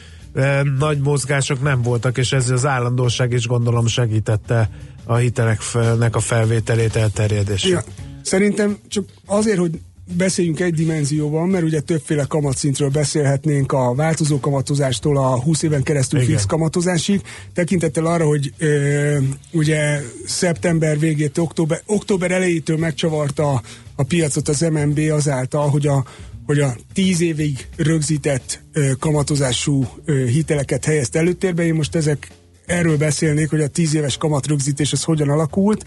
nagy mozgások nem voltak, és ez az állandóság is gondolom segítette a hiteleknek a felvételét, elterjedését. Ja, szerintem csak azért, hogy beszéljünk egy dimenzióban, mert ugye többféle kamatszintről beszélhetnénk a változó kamatozástól a 20 éven keresztül Igen. fix kamatozásig, tekintettel arra, hogy ö, ugye szeptember végét, október, október elejétől megcsavarta a piacot az MNB azáltal, hogy a hogy a tíz évig rögzített ö, kamatozású ö, hiteleket helyezte előtérbe. Én most ezek erről beszélnék, hogy a tíz éves kamatrögzítés az hogyan alakult.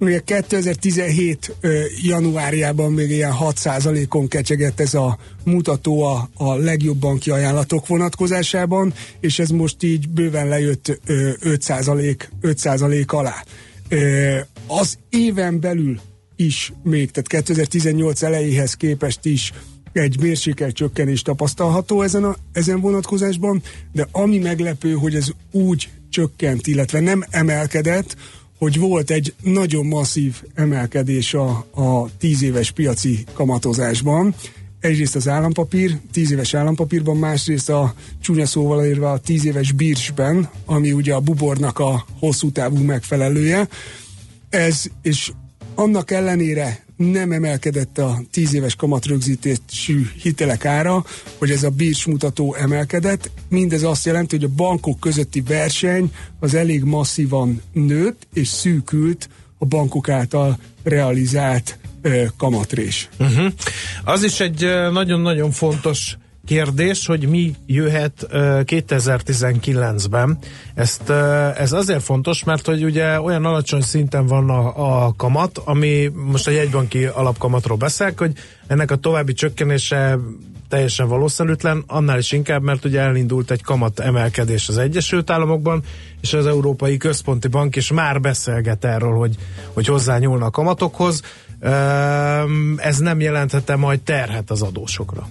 Ugye 2017 ö, januárjában még ilyen 6%-on kecsegett ez a mutató a, a legjobb banki ajánlatok vonatkozásában, és ez most így bőven lejött ö, 5%, 5% alá. Az éven belül is még, tehát 2018 elejéhez képest is egy mérsékelt csökkenés tapasztalható ezen, a, ezen vonatkozásban, de ami meglepő, hogy ez úgy csökkent, illetve nem emelkedett, hogy volt egy nagyon masszív emelkedés a, a tíz éves piaci kamatozásban. Egyrészt az állampapír, tíz éves állampapírban, másrészt a csúnya szóval érve a tíz éves bírsben, ami ugye a bubornak a hosszú távú megfelelője. Ez, és annak ellenére nem emelkedett a 10 éves kamatrögzítésű hitelek ára, hogy ez a bírs mutató emelkedett. Mindez azt jelenti, hogy a bankok közötti verseny az elég masszívan nőtt és szűkült a bankok által realizált kamatrés. Uh-huh. Az is egy nagyon-nagyon fontos kérdés, hogy mi jöhet ö, 2019-ben. Ezt, ez azért fontos, mert hogy ugye olyan alacsony szinten van a, a kamat, ami most a jegybanki alapkamatról beszélek, hogy ennek a további csökkenése teljesen valószínűtlen, annál is inkább, mert ugye elindult egy kamat emelkedés az Egyesült Államokban, és az Európai Központi Bank is már beszélget erről, hogy, hogy hozzányúlna a kamatokhoz. Ez nem jelentette majd terhet az adósokra.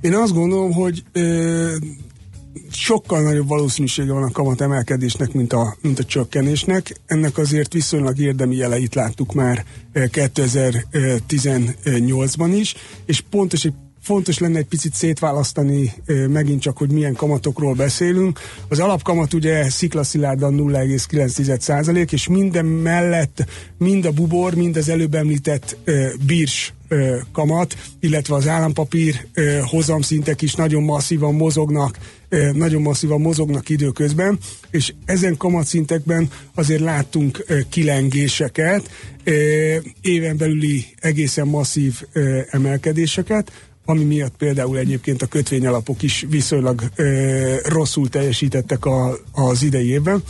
Én azt gondolom, hogy ö, sokkal nagyobb valószínűsége van a kamat emelkedésnek, mint a, mint a csökkenésnek. Ennek azért viszonylag érdemi jeleit láttuk már ö, 2018-ban is, és pontos fontos lenne egy picit szétválasztani megint csak, hogy milyen kamatokról beszélünk. Az alapkamat ugye sziklaszilárdan 0,9% és minden mellett mind a bubor, mind az előbb említett bírs kamat, illetve az állampapír hozamszintek is nagyon masszívan mozognak, nagyon masszívan mozognak időközben, és ezen kamatszintekben azért láttunk kilengéseket, éven belüli egészen masszív emelkedéseket, ami miatt például egyébként a kötvényalapok is viszonylag ö, rosszul teljesítettek a, az idei évben.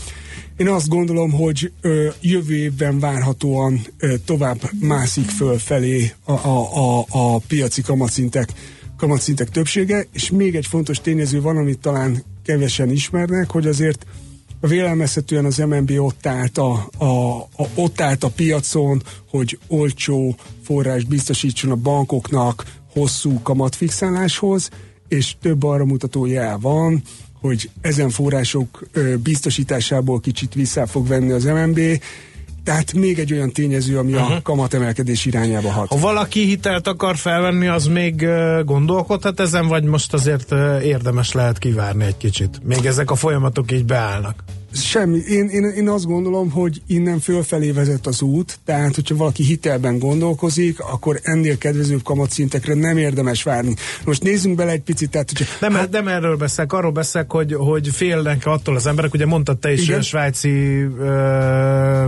Én azt gondolom, hogy ö, jövő évben várhatóan ö, tovább mászik fölfelé a, a, a, a piaci kamatszintek, kamatszintek többsége, és még egy fontos tényező van, amit talán kevesen ismernek, hogy azért vélelmezhetően az MNB ott állt a, a, a, ott állt a piacon, hogy olcsó forrás biztosítson a bankoknak hosszú kamatfixáláshoz, és több arra mutató jel van, hogy ezen források biztosításából kicsit vissza fog venni az MNB, tehát még egy olyan tényező, ami uh-huh. a kamatemelkedés irányába hat. Ha valaki hitelt akar felvenni, az még gondolkodhat ezen, vagy most azért érdemes lehet kivárni egy kicsit? Még ezek a folyamatok így beállnak. Semmi. Én, én, én azt gondolom, hogy innen fölfelé vezet az út, tehát hogyha valaki hitelben gondolkozik, akkor ennél kedvezőbb kamatszintekre nem érdemes várni. Most nézzünk bele egy picit, tehát hogyha... Nem, hát, nem erről beszélek, arról beszélek, hogy, hogy félnek attól az emberek, ugye mondtad te is, a svájci ö,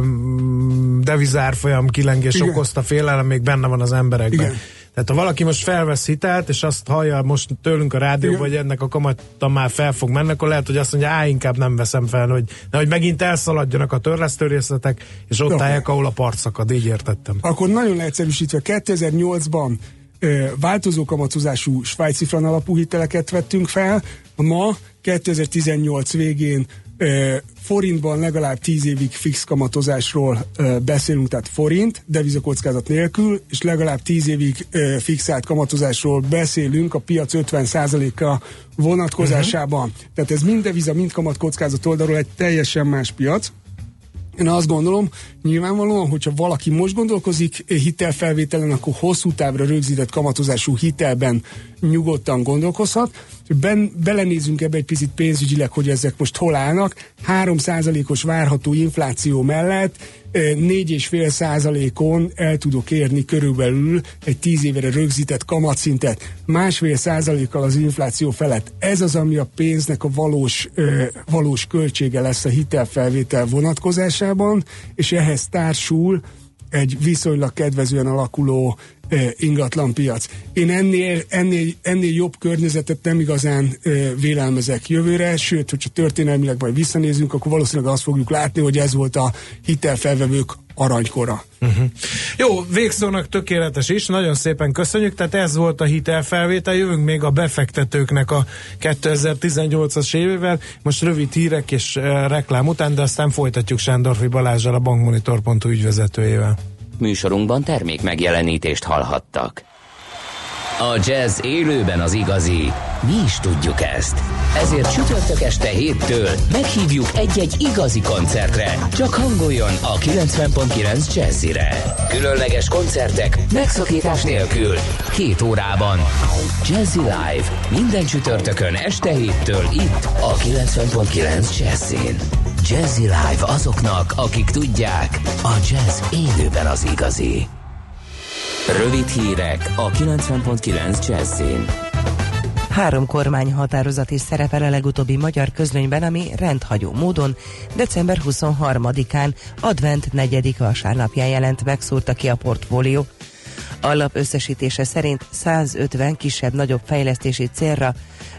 devizárfolyam kilengés Igen. okozta félelem, még benne van az emberekben. Igen. Tehát ha valaki most felvesz hitelt, és azt hallja most tőlünk a Igen. hogy ennek a kamata már fel fog menni, akkor lehet, hogy azt mondja, á, inkább nem veszem fel, hogy, nehogy megint elszaladjanak a törlesztőrészletek, és ott Jó. állják, ahol a part szakad, így értettem. Akkor nagyon leegyszerűsítve 2008-ban ö, változó kamatozású svájci fran alapú hiteleket vettünk fel, ma 2018 végén forintban legalább 10 évig fix kamatozásról beszélünk, tehát forint, devizakockázat nélkül, és legalább 10 évig fixált kamatozásról beszélünk a piac 50%-a vonatkozásában. Uh-huh. Tehát ez mind deviza, mind kamatkockázat oldalról egy teljesen más piac. Én azt gondolom, nyilvánvalóan, hogyha valaki most gondolkozik hitelfelvételen, akkor hosszú távra rögzített kamatozású hitelben nyugodtan gondolkozhat. Ben, belenézünk ebbe egy picit pénzügyileg, hogy ezek most hol állnak. 3%-os várható infláció mellett eh, 4,5 százalékon el tudok érni körülbelül egy 10 évre rögzített kamatszintet. Másfél százalékkal az infláció felett. Ez az, ami a pénznek a valós, valós költsége lesz a hitelfelvétel vonatkozásában, és ehhez társul egy viszonylag kedvezően alakuló ingatlanpiac. Én ennél, ennél, ennél jobb környezetet nem igazán vélelmezek jövőre, sőt, hogyha történelmileg majd visszanézünk, akkor valószínűleg azt fogjuk látni, hogy ez volt a hitelfelvevők aranykora. Uh-huh. Jó, végszónak tökéletes is, nagyon szépen köszönjük, tehát ez volt a hitelfelvétel, jövünk még a befektetőknek a 2018-as évével, most rövid hírek és uh, reklám után, de aztán folytatjuk Sándorfi Balázsral, a bankmonitor.hu ügyvezetőjével. Műsorunkban termék megjelenítést hallhattak. A jazz élőben az igazi. Mi is tudjuk ezt. Ezért csütörtök este héttől meghívjuk egy-egy igazi koncertre. Csak hangoljon a 90.9 Jazzire. Különleges koncertek megszakítás nélkül. Két órában. Jazzy Live. Minden csütörtökön este héttől itt a 90.9 Jazzin. Jazzy Live azoknak, akik tudják, a jazz élőben az igazi. Rövid hírek a 90.9 Jazzin. Három kormány határozat is szerepel a legutóbbi magyar közlönyben, ami rendhagyó módon december 23-án advent 4. vasárnapján jelent meg, szúrta ki a portfólió. Alap összesítése szerint 150 kisebb-nagyobb fejlesztési célra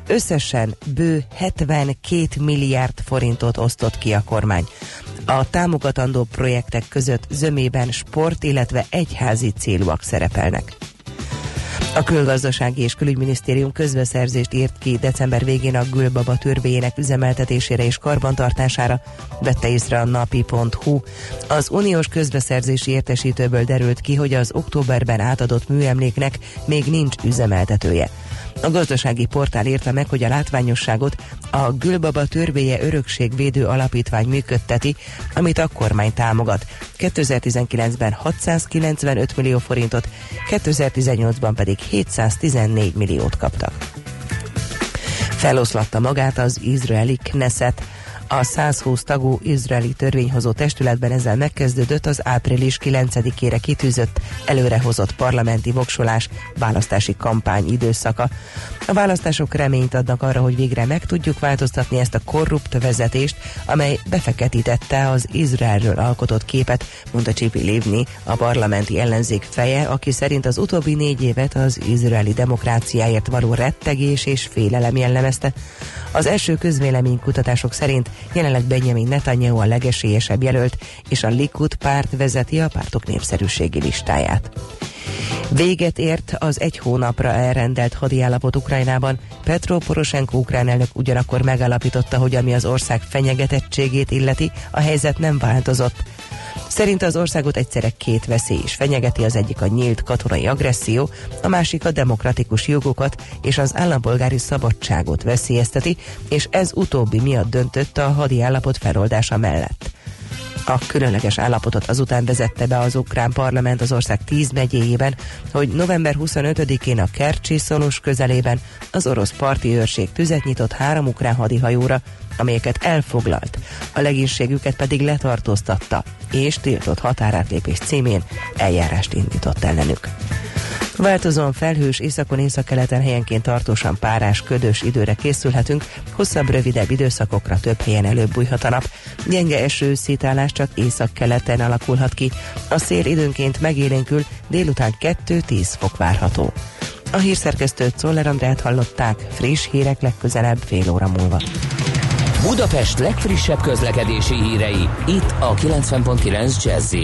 összesen bő 72 milliárd forintot osztott ki a kormány. A támogatandó projektek között zömében sport, illetve egyházi célúak szerepelnek. A külgazdasági és külügyminisztérium közbeszerzést írt ki december végén a Gülbaba törvényének üzemeltetésére és karbantartására, vette észre a napi.hu. Az uniós közbeszerzési értesítőből derült ki, hogy az októberben átadott műemléknek még nincs üzemeltetője. A gazdasági portál írta meg, hogy a látványosságot a Gülbaba Törvénye Örökségvédő Alapítvány működteti, amit a kormány támogat. 2019-ben 695 millió forintot, 2018-ban pedig 714 milliót kaptak. Feloszlatta magát az izraeli Knesset, a 120 tagú izraeli törvényhozó testületben ezzel megkezdődött az április 9-ére kitűzött előrehozott parlamenti voksolás választási kampány időszaka. A választások reményt adnak arra, hogy végre meg tudjuk változtatni ezt a korrupt vezetést, amely befeketítette az Izraelről alkotott képet, mondta Csipi Livni, a parlamenti ellenzék feje, aki szerint az utóbbi négy évet az izraeli demokráciáért való rettegés és félelem jellemezte. Az első közvéleménykutatások szerint jelenleg Benjamin Netanyahu a legesélyesebb jelölt, és a Likud párt vezeti a pártok népszerűségi listáját. Véget ért az egy hónapra elrendelt hadiállapot Ukrajnában. Petro Poroshenko ukrán elnök ugyanakkor megalapította, hogy ami az ország fenyegetettségét illeti, a helyzet nem változott. Szerint az országot egyszerre két veszély is fenyegeti, az egyik a nyílt katonai agresszió, a másik a demokratikus jogokat és az állampolgári szabadságot veszélyezteti, és ez utóbbi miatt döntött a hadi állapot feloldása mellett. A különleges állapotot azután vezette be az ukrán parlament az ország 10 megyéjében, hogy november 25-én a Kercsi szolos közelében az orosz parti őrség tüzet nyitott három ukrán hadihajóra, amelyeket elfoglalt, a legénységüket pedig letartóztatta, és tiltott határátlépés címén eljárást indított ellenük. Változóan felhős északon északkeleten helyenként tartósan párás, ködös időre készülhetünk, hosszabb, rövidebb időszakokra több helyen előbb bújhat a nap. Gyenge eső szétálás csak északkeleten alakulhat ki. A szél időnként megélénkül, délután 2-10 fok várható. A hírszerkesztőt Szoller Andrát hallották, friss hírek legközelebb fél óra múlva. Budapest legfrissebb közlekedési hírei, itt a 90.9 jazz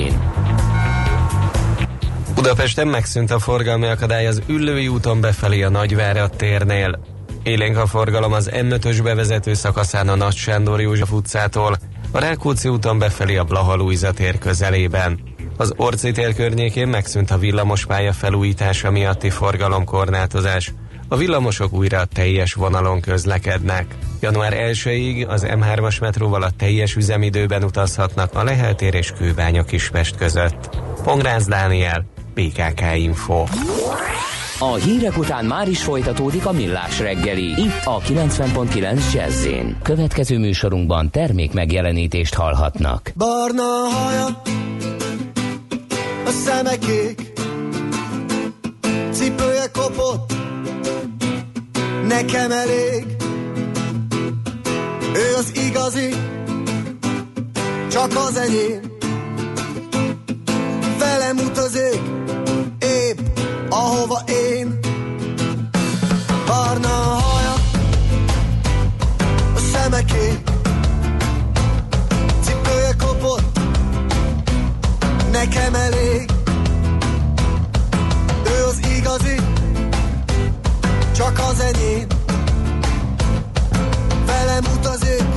Budapesten megszűnt a forgalmi akadály az Üllői úton befelé a Nagyvárad térnél. Élénk a forgalom az M5-ös bevezető szakaszán a Nagy Sándor József utcától, a Rákóczi úton befelé a Blaha tér közelében. Az Orci tér környékén megszűnt a villamospálya felújítása miatti forgalomkorlátozás. A villamosok újra teljes vonalon közlekednek. Január 1-ig az M3-as metróval a teljes üzemidőben utazhatnak a Lehel tér és Kőbánya Kispest között. Pongrász Dániel, PKK Info. A hírek után már is folytatódik a millás reggeli, itt a 90.9 jazz Következő műsorunkban termék megjelenítést hallhatnak. Barna haja, a szeme kék, cipője kopott, nekem elég. Ő az igazi, csak az enyém. Velem utazik, épp ahova én. Barna haja, a szeme kék, cipője kopott, nekem elég. Csak az enyém. Velem épp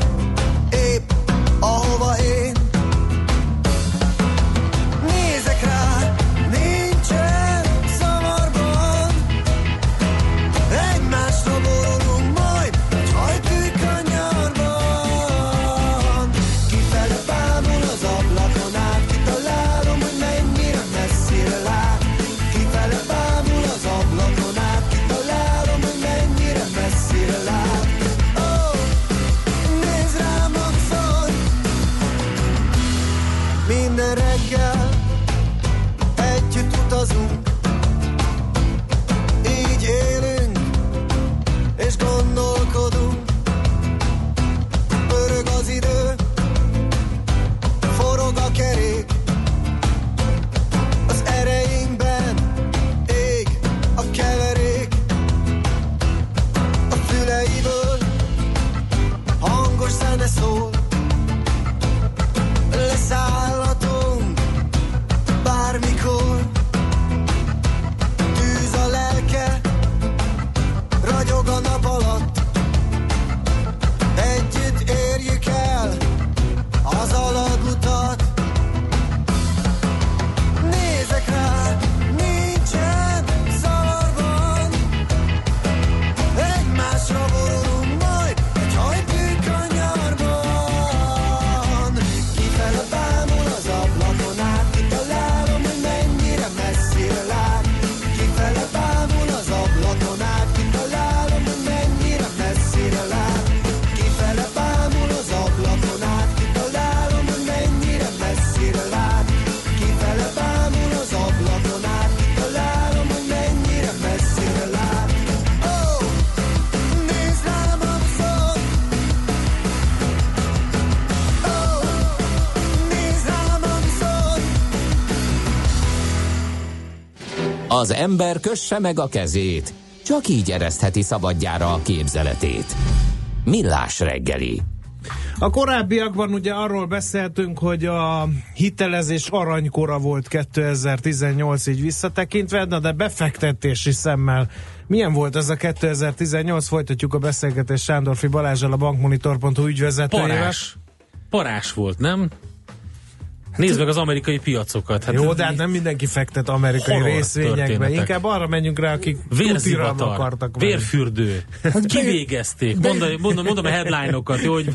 Az ember kösse meg a kezét, csak így eresztheti szabadjára a képzeletét. Millás reggeli. A korábbiakban ugye arról beszéltünk, hogy a hitelezés aranykora volt 2018 így visszatekintve, na de befektetési szemmel milyen volt ez a 2018? Folytatjuk a beszélgetést Sándorfi Balázsal, a bankmonitor.hu ügyvezetőjével. Parás. Parás volt, nem? Nézd meg az amerikai piacokat. Hát Jó, de hát nem mindenki fektet amerikai részvényekbe. történetek. Inkább arra menjünk rá, akik Vérzivatar, akartak vérfürdő, kivégezték. Mondom, mondom, mondom a headline-okat, jó, hogy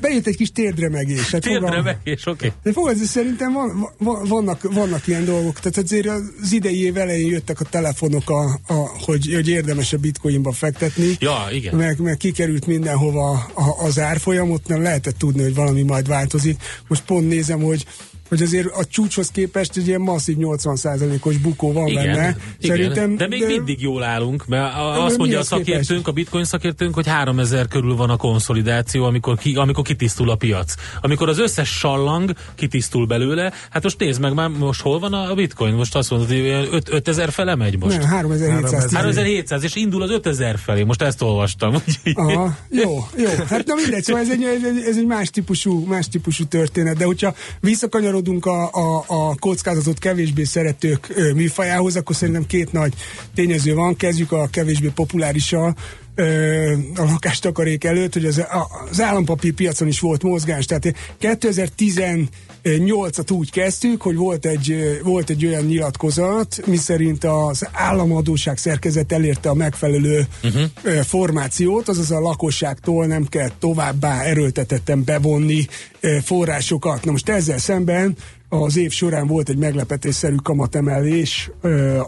Bejött egy kis térdremegés. Hát térdre fogalm- meg, és oké. Okay. De fogadj, szerintem van, van, vannak, vannak ilyen dolgok. Tehát azért az idei év elején jöttek a telefonok, a, a, hogy, hogy érdemes a bitcoinba fektetni. Ja, igen. Meg, meg kikerült mindenhova a, az árfolyam, ott nem lehetett tudni, hogy valami majd változik. Most pont nézem, hogy hogy azért a csúcshoz képest egy ilyen masszív 80%-os bukó van Igen, benne. igen. de még mindig jól állunk, mert a- De azt mondja a mihez képest? szakértőnk, a bitcoin szakértőnk, hogy 3000 körül van a konszolidáció, amikor, ki, amikor kitisztul a piac. Amikor az összes sallang kitisztul belőle, hát most nézd meg már, most hol van a bitcoin? Most azt mondod, hogy olyan 5 5000 fele megy most. Nem, 3700. 3700, és indul az 5000 felé, most ezt olvastam. Aha, jó, jó. Hát na mindegy, szóval ez egy, ez egy, ez egy más, típusú, más típusú történet, de hogyha visszakanyarodunk a, a, a kockázatot kevésbé szeretők műfajához, akkor szerintem két nagy tényező van. Kezdjük a kevésbé populárissal, a lakástakarék előtt, hogy az, az állampapír piacon is volt mozgás. Tehát 2018-at úgy kezdtük, hogy volt egy, volt egy olyan nyilatkozat, miszerint az államadóság szerkezet elérte a megfelelő uh-huh. formációt, azaz a lakosságtól nem kell továbbá erőltetetten bevonni forrásokat. Na most ezzel szemben az év során volt egy meglepetésszerű kamatemelés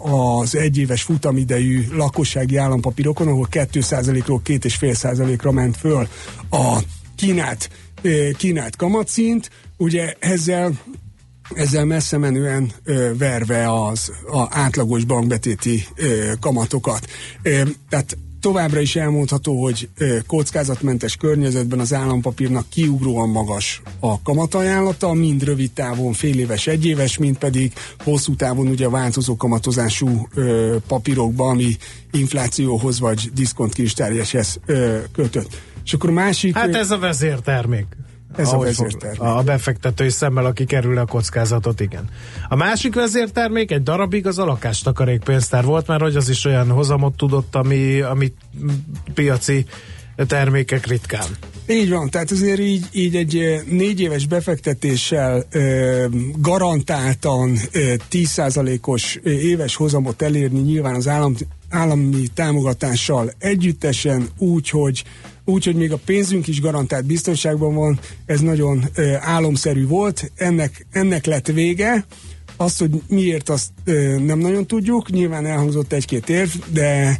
az egyéves futamidejű lakossági állampapírokon, ahol 2%-ról 2,5%-ra ment föl a kínált, ö, kínált kamatszint. Ugye ezzel ezzel messze menően ö, verve az a átlagos bankbetéti ö, kamatokat. Ö, tehát továbbra is elmondható, hogy ö, kockázatmentes környezetben az állampapírnak kiugróan magas a kamatajánlata, mind rövid távon fél éves, egy éves, mind pedig hosszú távon ugye változó kamatozású ö, papírokba, ami inflációhoz vagy diszkontkincstárgyashez ö, kötött. És akkor másik... Hát ez a vezértermék. Ez a vezértermék. A befektetői szemmel, aki kerül a kockázatot, igen. A másik vezértermék egy darabig az a lakástakarékpénztár volt, mert hogy az is olyan hozamot tudott, ami, ami piaci termékek ritkán. Így van, tehát azért így, így egy négy éves befektetéssel ö, garantáltan ö, 10%-os ö, éves hozamot elérni nyilván az állam, állami támogatással együttesen úgy, hogy úgy, hogy még a pénzünk is garantált biztonságban van, ez nagyon ö, álomszerű volt, ennek, ennek lett vége, azt, hogy miért, azt ö, nem nagyon tudjuk, nyilván elhangzott egy-két érv, de,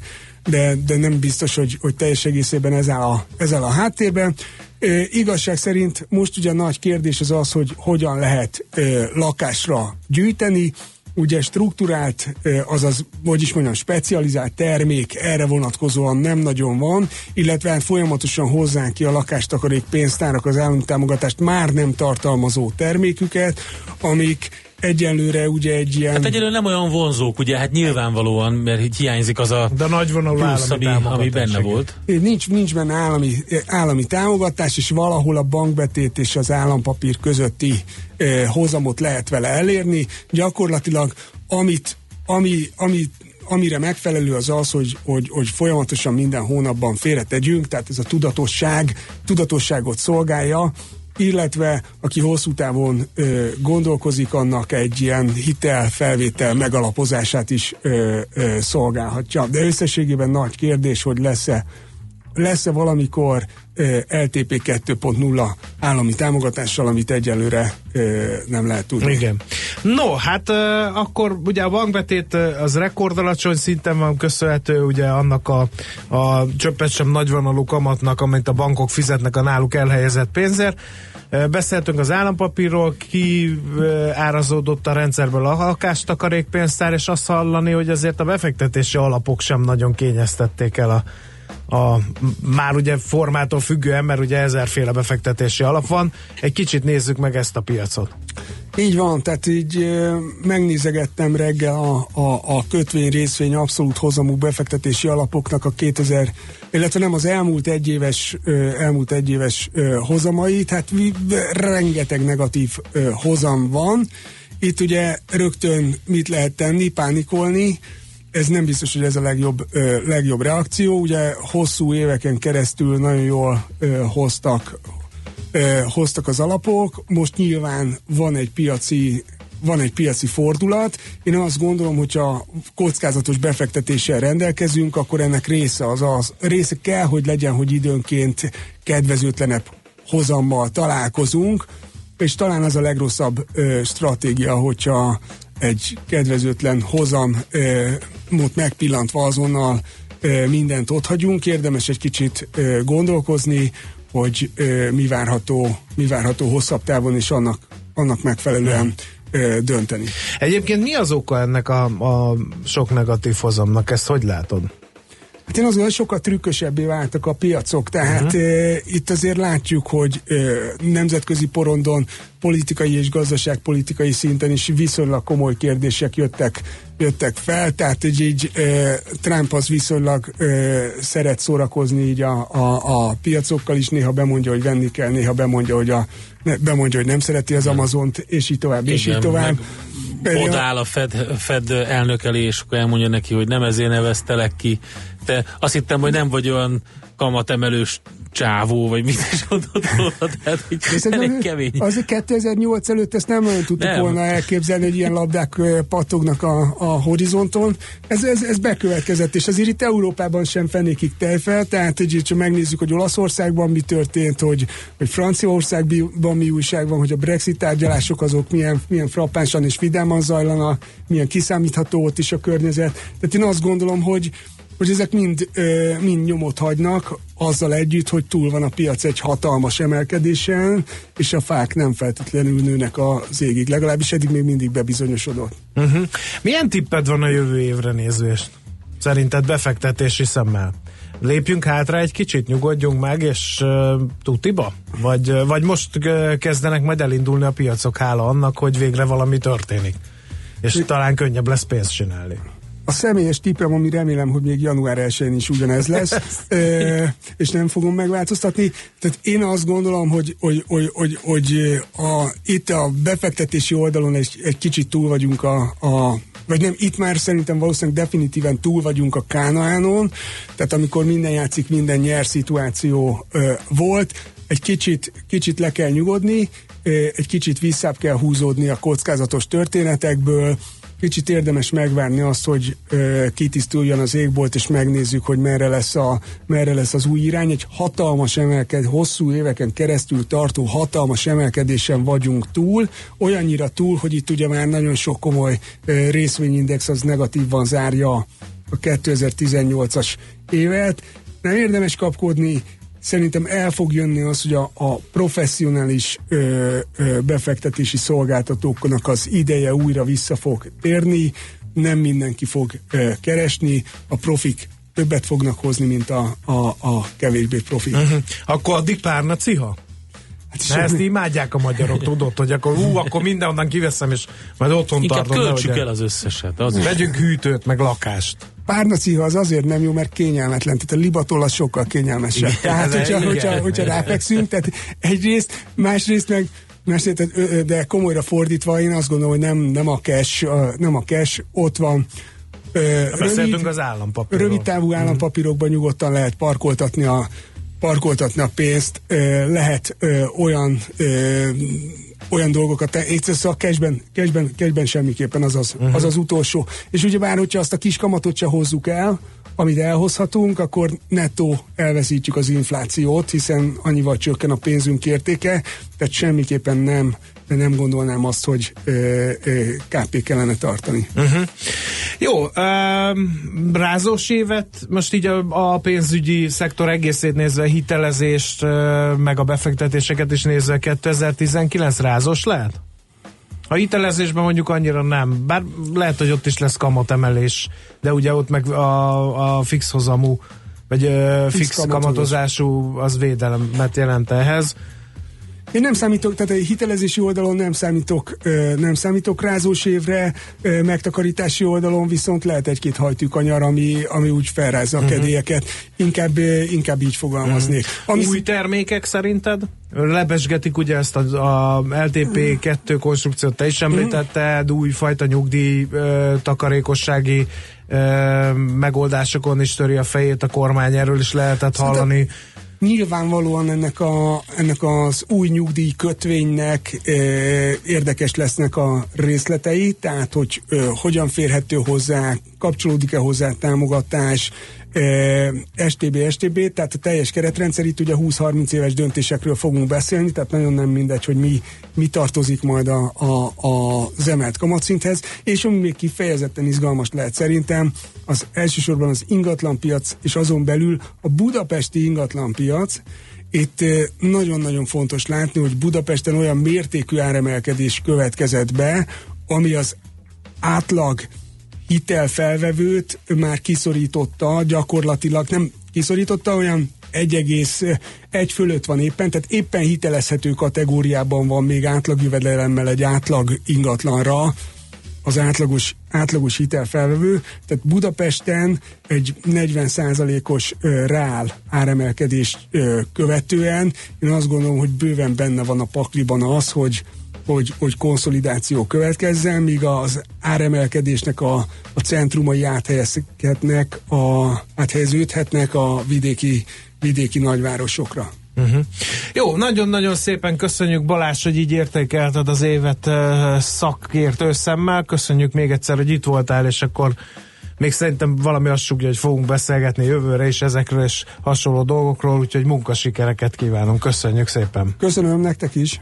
de, de nem biztos, hogy, hogy teljes egészében ez áll a, ez áll a háttérben. Ö, igazság szerint most ugye nagy kérdés az az, hogy hogyan lehet ö, lakásra gyűjteni, ugye struktúrált, azaz, hogy is mondjam, specializált termék erre vonatkozóan nem nagyon van, illetve hát folyamatosan hozzánk ki a lakástakarék pénztárak az állami támogatást már nem tartalmazó terméküket, amik egyenlőre ugye egy ilyen... Hát egyelőre nem olyan vonzók, ugye, hát nyilvánvalóan, mert hiányzik az a De nagyvonalú plusz, ami, ami benne volt. Nincs, nincs benne állami, állami támogatás, és valahol a bankbetét és az állampapír közötti eh, hozamot lehet vele elérni. Gyakorlatilag amit, ami, ami, amire megfelelő az az, hogy, hogy, hogy folyamatosan minden hónapban félretegyünk, tehát ez a tudatosság, tudatosságot szolgálja, illetve aki hosszú távon ö, gondolkozik, annak egy ilyen hitelfelvétel megalapozását is ö, ö, szolgálhatja. De összességében nagy kérdés, hogy lesz-e lesz-e valamikor LTP 2.0 állami támogatással, amit egyelőre nem lehet tudni. Igen. No, hát akkor ugye a bankbetét az rekordalacsony szinten van köszönhető ugye annak a, a csöppet sem nagyvonalú kamatnak, amit a bankok fizetnek a náluk elhelyezett pénzért. Beszéltünk az állampapírról, ki uh, árazódott a rendszerből a lakástakarékpénztár, és azt hallani, hogy azért a befektetési alapok sem nagyon kényeztették el a a, már ugye formától függően, mert ugye ezerféle befektetési alap van. Egy kicsit nézzük meg ezt a piacot. Így van, tehát így megnézegettem reggel a, a, a kötvény részvény abszolút hozamú befektetési alapoknak a 2000, illetve nem az elmúlt egyéves, elmúlt egyéves ö, hozamait, hát vi- rengeteg negatív hozam van. Itt ugye rögtön mit lehet tenni, pánikolni, ez nem biztos, hogy ez a legjobb, ö, legjobb reakció. Ugye hosszú éveken keresztül nagyon jól ö, hoztak ö, hoztak az alapok, most nyilván van egy piaci van egy piaci fordulat. Én azt gondolom, hogyha kockázatos befektetéssel rendelkezünk, akkor ennek része az az, része kell, hogy legyen, hogy időnként kedvezőtlenebb hozammal találkozunk, és talán az a legrosszabb ö, stratégia, hogyha egy kedvezőtlen hozam mód megpillantva azonnal mindent ott hagyunk. Érdemes egy kicsit gondolkozni, hogy mi várható, mi várható hosszabb távon, és annak, annak megfelelően dönteni. Egyébként mi az oka ennek a, a sok negatív hozamnak? Ezt hogy látod? Hát én azt gondolom, hogy sokkal trükkösebbé váltak a piacok, tehát uh-huh. e, itt azért látjuk, hogy e, nemzetközi porondon politikai és gazdaságpolitikai szinten is viszonylag komoly kérdések jöttek, jöttek fel, tehát így, így e, Trump az viszonylag e, szeret szórakozni így a, a, a piacokkal is, néha bemondja, hogy venni kell, néha bemondja, hogy a ne, bemondja, hogy nem szereti az Amazont, és így tovább, és Igen, így tovább. meg Odaáll a Fed, Fed elnök elé, és akkor elmondja neki, hogy nem ezért neveztelek ki. Te azt hittem, hogy nem vagy olyan kamatemelős csávó, vagy mit is mondod róla, tehát hogy elég kemény. Azért 2008 előtt ezt nem nagyon tudtuk Nem. volna elképzelni, hogy ilyen labdák ö, pattognak a, a horizonton. Ez, ez, ez bekövetkezett, és azért itt Európában sem fenékig tejfel, tehát hogy csak megnézzük, hogy Olaszországban mi történt, hogy, hogy Franciaországban mi újság van, hogy a Brexit tárgyalások azok milyen, milyen frappánsan és vidáman zajlanak, milyen kiszámítható ott is a környezet. Tehát én azt gondolom, hogy hogy ezek mind, ö, mind nyomot hagynak, azzal együtt, hogy túl van a piac egy hatalmas emelkedésen, és a fák nem feltétlenül nőnek az égig. Legalábbis eddig még mindig bebizonyosodott. Uh-huh. Milyen tipped van a jövő évre nézőst? Szerinted befektetési szemmel? Lépjünk hátra egy kicsit, nyugodjunk meg, és uh, tutiba? Vagy, uh, vagy most uh, kezdenek majd elindulni a piacok, hála annak, hogy végre valami történik? És talán könnyebb lesz pénzt csinálni. A személyes tippem, ami remélem, hogy még január 1-én is ugyanez lesz, ö, és nem fogom megváltoztatni. Tehát én azt gondolom, hogy, hogy, hogy, hogy, hogy a, itt a befektetési oldalon egy, egy kicsit túl vagyunk a, a vagy nem, itt már szerintem valószínűleg definitíven túl vagyunk a Kánaánon, tehát amikor minden játszik, minden nyer szituáció ö, volt, egy kicsit, kicsit le kell nyugodni, ö, egy kicsit visszább kell húzódni a kockázatos történetekből, kicsit érdemes megvárni azt, hogy ö, kitisztuljon az égbolt, és megnézzük, hogy merre lesz, a, merre lesz az új irány. Egy hatalmas emelkedés, hosszú éveken keresztül tartó hatalmas emelkedésen vagyunk túl, olyannyira túl, hogy itt ugye már nagyon sok komoly ö, részvényindex az negatívan zárja a 2018-as évet. Nem érdemes kapkodni, szerintem el fog jönni az, hogy a, a professzionális ö, ö, befektetési szolgáltatóknak az ideje újra vissza fog térni, nem mindenki fog ö, keresni, a profik többet fognak hozni, mint a, a, a kevésbé profik. Uh-huh. Akkor addig párna ciha? Hát Na, ezt imádják a magyarok, tudod, hogy akkor ú, akkor mindenonnan kiveszem, és majd otthon Inkább tartom. költsük nehogy- el az összeset. Az. Vegyünk hűtőt, meg lakást. Párnaciha az azért nem jó, mert kényelmetlen. Tehát a libatol az sokkal kényelmesebb. Igen, tehát, hogyha, igen, hogyha, hogyha ráfekszünk, tehát egyrészt, másrészt meg másrészt, de komolyra fordítva, én azt gondolom, hogy nem, nem a cash, nem a cash, ott van Beszéltünk az állampapírról. rövid távú állampapírokban nyugodtan lehet parkoltatni a parkoltatni a pénzt, lehet olyan olyan dolgokat, egyszerűen szóval cashben, cashben, cashben semmiképpen az az, uh-huh. az az utolsó. És ugyebár, hogyha azt a kis kamatot se hozzuk el, amit elhozhatunk, akkor nettó elveszítjük az inflációt, hiszen annyival csökken a pénzünk értéke, tehát semmiképpen nem, nem gondolnám azt, hogy ö, ö, KP kellene tartani. Uh-huh. Jó, um, rázós évet, most így a, a pénzügyi szektor egészét nézve, hitelezést, meg a befektetéseket is nézve, 2019 rázós lehet? A hitelezésben mondjuk annyira nem, bár lehet, hogy ott is lesz kamatemelés, de ugye ott meg a, a fix hozamú vagy ö, Fix fix kamatozás. kamatozású, az védelemet jelent ehhez. Én nem számítok, tehát egy hitelezési oldalon nem számítok, nem számítok rázós évre, megtakarítási oldalon viszont lehet egy-két hajtűkanyar, ami, ami úgy felrázza a Mhm. kedélyeket. Inkább, inkább így fogalmaznék. Ami Új termékek szerinted? Lebesgetik ugye ezt a, a LTP2 konstrukciót, te is említetted, újfajta nyugdíj ö, takarékossági ö, megoldásokon is töri a fejét a kormány, erről is lehetett hallani. Nyilvánvalóan ennek, a, ennek az új nyugdíj kötvénynek e, érdekes lesznek a részletei, tehát hogy e, hogyan férhető hozzá, kapcsolódik-e hozzá támogatás, e, STB, STB, tehát a teljes keretrendszer, itt ugye 20-30 éves döntésekről fogunk beszélni, tehát nagyon nem mindegy, hogy mi, mi tartozik majd a, a, a, az emelt kamatszinthez, és ami még kifejezetten izgalmas lehet szerintem, az elsősorban az ingatlanpiac, és azon belül a budapesti ingatlanpiac, itt nagyon-nagyon fontos látni, hogy Budapesten olyan mértékű áremelkedés következett be, ami az átlag hitelfelvevőt már kiszorította, gyakorlatilag nem kiszorította, olyan 1,1 fölött van éppen, tehát éppen hitelezhető kategóriában van még átlagjövedelemmel egy átlag ingatlanra az átlagos, átlagos hitelfelvevő, tehát Budapesten egy 40%-os ö, reál áremelkedést követően. Én azt gondolom, hogy bőven benne van a pakliban az, hogy hogy, hogy konszolidáció következzen, míg az áremelkedésnek a, a centrumai áthelyezhetnek, a, áthelyeződhetnek a vidéki, vidéki nagyvárosokra. Uh-huh. Jó, nagyon-nagyon szépen köszönjük Balázs, hogy így értékelted az évet uh, szakértő szemmel. Köszönjük még egyszer, hogy itt voltál, és akkor még szerintem valami azt sugja, hogy fogunk beszélgetni jövőre is ezekről és hasonló dolgokról, úgyhogy munkasikereket kívánunk. Köszönjük szépen. Köszönöm nektek is.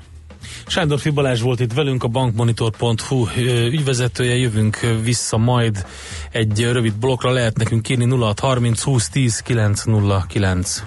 Sándor Fibalás volt itt velünk, a bankmonitor.hu ügyvezetője, jövünk vissza majd egy rövid blokkra, lehet nekünk írni 0630 20 10 909.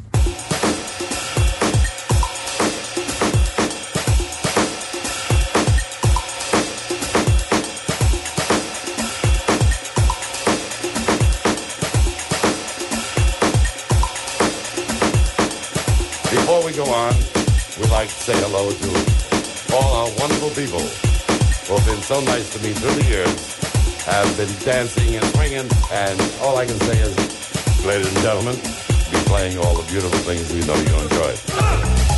So nice to me through the years, have been dancing and swinging, and all I can say is, ladies and gentlemen, be playing all the beautiful things we know you enjoy.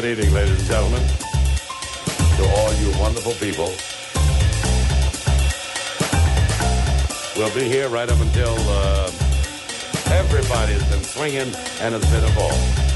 Good evening, ladies and gentlemen, to all you wonderful people. We'll be here right up until uh, everybody's been swinging and it's been a ball.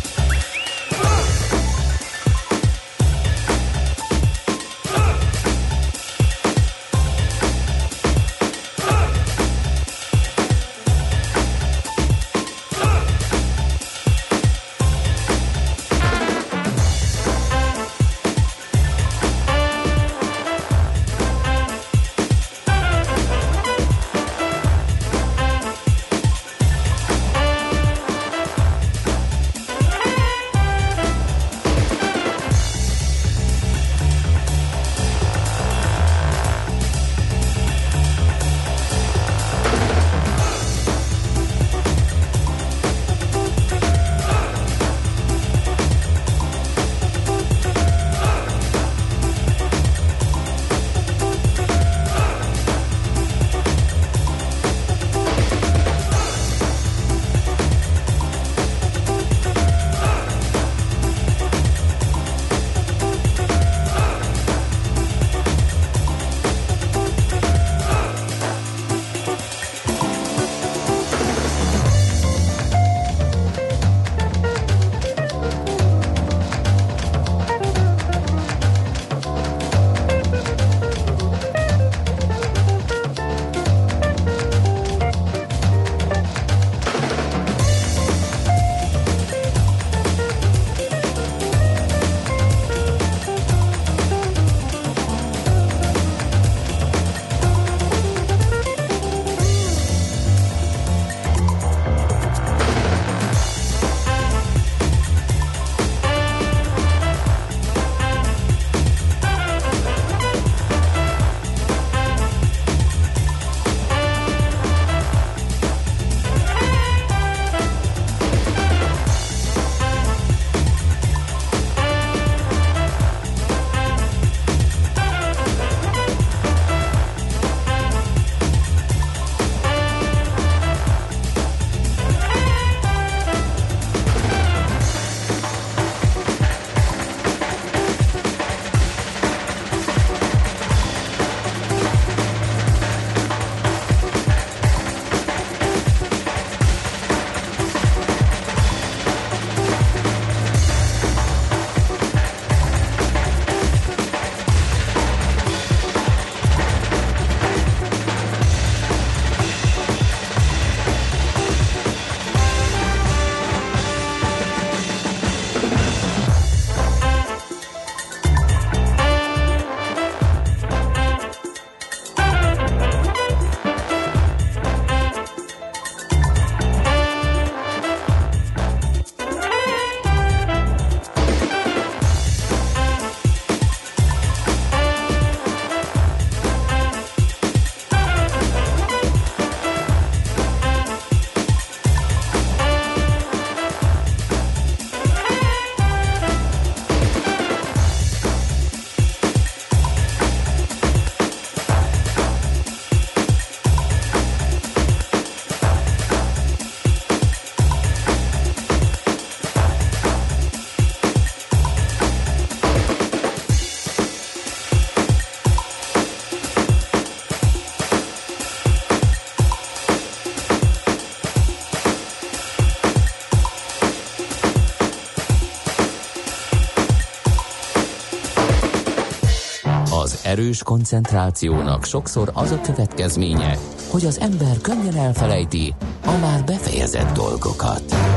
Erős koncentrációnak sokszor az a következménye, hogy az ember könnyen elfelejti a már befejezett dolgokat.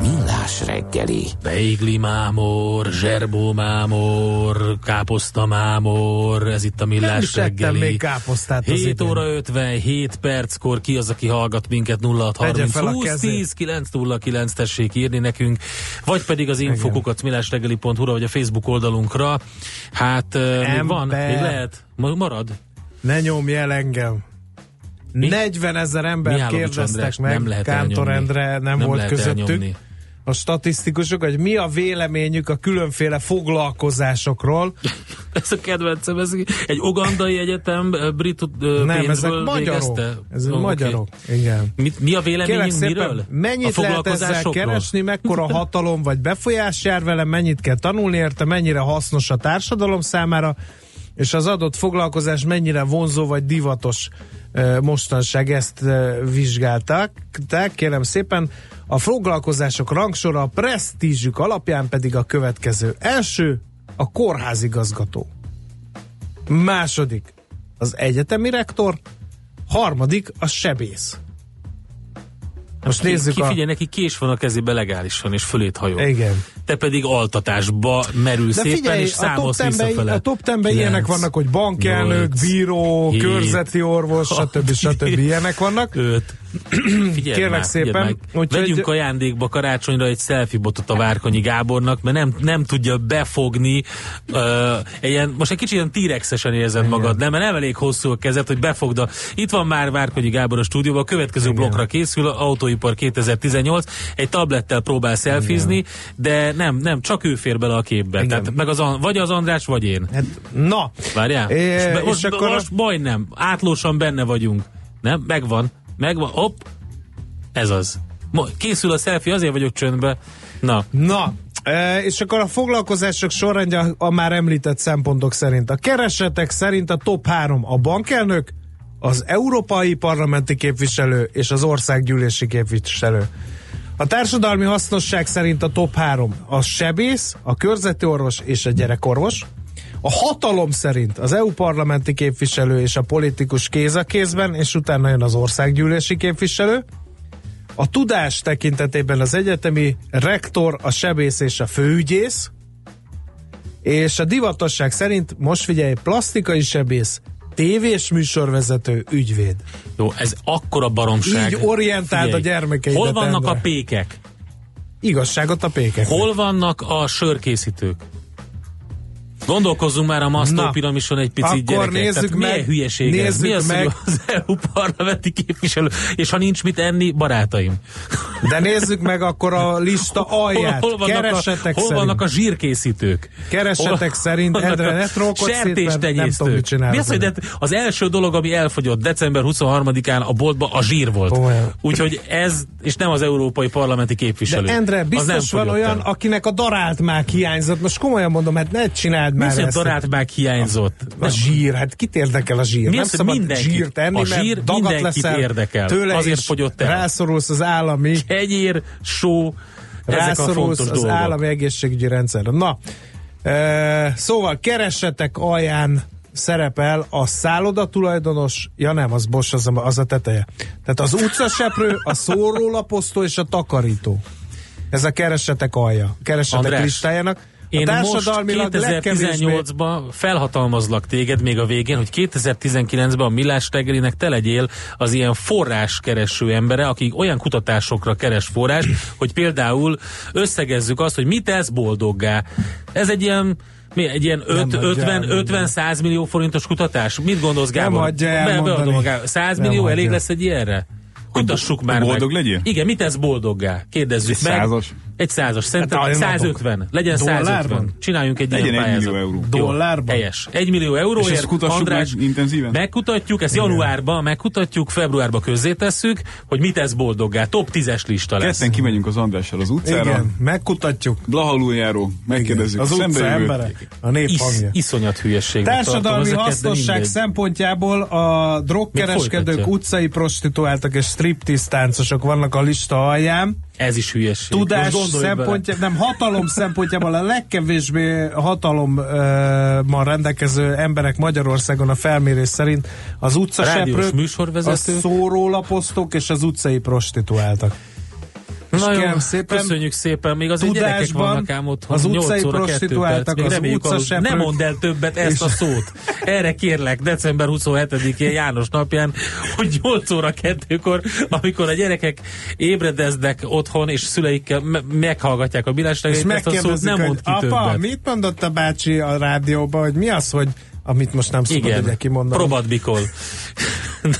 Millás reggeli. Beigli mámor, zserbó mámor, káposzta mámor, ez itt a Nem millás is ettem reggeli. még káposztát az 7 idén. óra 57 perckor ki az, aki hallgat minket 0630 fel a 20 kezét. 10 909 tessék írni nekünk, vagy pedig az infokukat millásreggeli.hu-ra, vagy a Facebook oldalunkra. Hát még van, Ember. még lehet. Ma- Marad? Ne nyomj el engem. Mi? 40 ezer ember Mihálovics kérdeztek András, meg, nem lehet Kántor elnyomni. Endre nem, Nem volt lehet közöttük. elnyomni. A statisztikusok, hogy mi a véleményük a különféle foglalkozásokról. Ez a kedvencem, ez egy ugandai egyetem brit Nem, ezek magyarok. végezte? Ezek Ó, oké. magyarok. Igen. Mi, mi a véleményünk Kérlek szépen, miről? a mennyit lehet ezzel keresni, mekkora hatalom vagy befolyás jár vele, mennyit kell tanulni érte, mennyire hasznos a társadalom számára, és az adott foglalkozás mennyire vonzó vagy divatos mostanság, ezt vizsgálták. Tehát kérem szépen, a foglalkozások rangsora a presztízsük alapján pedig a következő. Első, a kórházigazgató. Második, az egyetemi rektor. Harmadik, a sebész. Most nézzük ki, a... figyelj, neki kés van a kezébe legálisan, és fölét hajol. Igen. Te pedig altatásba merülsz De szépen, figyelj, és a top számolsz 10-ben, visszafele. a top 10-ben ilyenek vannak, hogy bankelnök, nyolc, bíró, hét, körzeti orvos, stb. stb. ilyenek vannak. Öt. Figyelj Kérlek már, szépen, meg. úgyhogy- Vegyünk ajándékba karácsonyra egy selfie botot a Várkonyi Gábornak, mert nem, nem tudja befogni. Uh, ilyen, most egy kicsit ilyen T-rexesen érzed magad, nem? Mert nem elég hosszú a kezed, hogy befogd a... Itt van már Várkonyi Gábor a stúdióban, a következő Igen. blokkra készül, Autóipar 2018, egy tablettel próbál szelfizni, de nem, nem, csak ő fér bele a képbe. Igen. Tehát meg az, vagy az András, vagy én. Hát, na, Várjál? É, be, és most, akkor a- most majdnem, átlósan benne vagyunk. Nem? Megvan. Megvan. Hopp. Ez az. Készül a selfie, azért vagyok csöndbe. Na, na, e, és akkor a foglalkozások sorrendje a már említett szempontok szerint. A keresetek szerint a top 3 a bankelnök, az európai parlamenti képviselő és az országgyűlési képviselő. A társadalmi hasznosság szerint a top 3 a sebész, a körzeti orvos és a gyerekorvos. A hatalom szerint az EU parlamenti képviselő és a politikus kéz a kézben, és utána jön az országgyűlési képviselő. A tudás tekintetében az egyetemi rektor, a sebész és a főügyész, és a divatosság szerint, most figyelj, plastikai sebész, tévés műsorvezető, ügyvéd. jó, ez akkora baromság. Így orientáld Figyelj, a gyermekeidet, Hol vannak Endre. a pékek? Igazságot a pékek. Hol vannak a sörkészítők? Gondolkozzunk már a Masztó piramison egy picit akkor gyerekek. nézzük Tehát milyen meg- hülyeség nézzük Mi az, meg- az EU parlamenti képviselő, és ha nincs mit enni, barátaim. De nézzük meg akkor a lista alját. Hol, hol, vannak, a, Keresetek hol szerint. vannak a zsírkészítők? Keresetek szerint, vannak Endre, a ne trókodj szét, mert nem tudom, mit Mi az, hogy az első dolog, ami elfogyott december 23-án a boltba, a zsír volt. Komolyan. Úgyhogy ez, és nem az európai parlamenti képviselő. De Endre, biztos van olyan, el. akinek a darált mág hiányzott. Most komolyan mondom, hát ne csináld Mi már hogy ezt. meg hiányzott? A zsír, hát kit érdekel a zsír? Mi nem az, szabad mindenkit- zsírt enni, a zsír mert mindenkit leszel érdekel. Tőle Azért fogyott el. Rászorulsz az állami, Hegyér, só, a rászorulsz az dolgok. állami egészségügyi rendszerre. Na, e, szóval keresetek alján szerepel a szálloda tulajdonos, ja nem, az Bosch, az a, az a teteje. Tehát az utcaseprő, a szórólaposztó és a takarító. Ez a keresetek alja. Keresetek András, listájának. A Én most társadalmilag legkevésbé 2018-ban felhatalmazlak téged még a végén, hogy 2019-ben a Millás reggelinek te legyél az ilyen forráskereső embere, aki olyan kutatásokra keres forrás, hogy például összegezzük azt, hogy mit tesz boldoggá. Ez egy ilyen mi, egy ilyen Nem öt- adja 50, el, 50 100 millió forintos kutatás? Mit gondolsz, Nem Gábor? adja Be- elmondani. a Gábor. 100 Nem millió adja. elég lesz egy ilyenre? Kutassuk már boldog meg. legyél? Igen, mit tesz boldoggá? Kérdezzük Egy meg. százas? Egy százas. Szerintem Hát, nagyon 150. Legyen Dollárban? 150. Csináljunk egy Legyen ilyen egy millió pályázat. euró. Jó, Dollárban? Helyes. Egy millió euróért. És ezt kutassuk András, meg intenzíven? Megkutatjuk, ezt januárban megkutatjuk, februárban közzétesszük, hogy mit tesz boldoggá. Top 10-es lista lesz. Ketten kimegyünk az Andrással az utcára. Igen, megkutatjuk. Blaha aluljáró, megkérdezzük Az a utca embere, a nép Is, iszonyat hülyeség. Társadalmi hasznosság szempontjából a drogkereskedők, utcai prostituáltak és striptease táncosok vannak a lista alján. Ez is hülyeség. tudás szempontja, nem hatalom szempontjából a legkevésbé hatalommal rendelkező emberek Magyarországon a felmérés szerint az utcaseprők, a műsorvezető. szórólapoztók és az utcai prostituáltak. És Na jó, kérem szépen, köszönjük szépen, még azért gyerekek vannak ám otthon, az 8 utcai óra 2 perc, prostituáltak, még az utcaseprők- Ne mondd el többet ezt a szót. Erre kérlek, december 27-én János napján, hogy 8 óra 2-kor, amikor a gyerekek ébredeznek otthon, és szüleikkel me- meghallgatják a és bilásságait, ezt a szót nem mond ki apa, többet. mit mondott a bácsi a rádióban, hogy mi az, hogy amit most nem szabad Igen, ugye kimondani. probadbikol.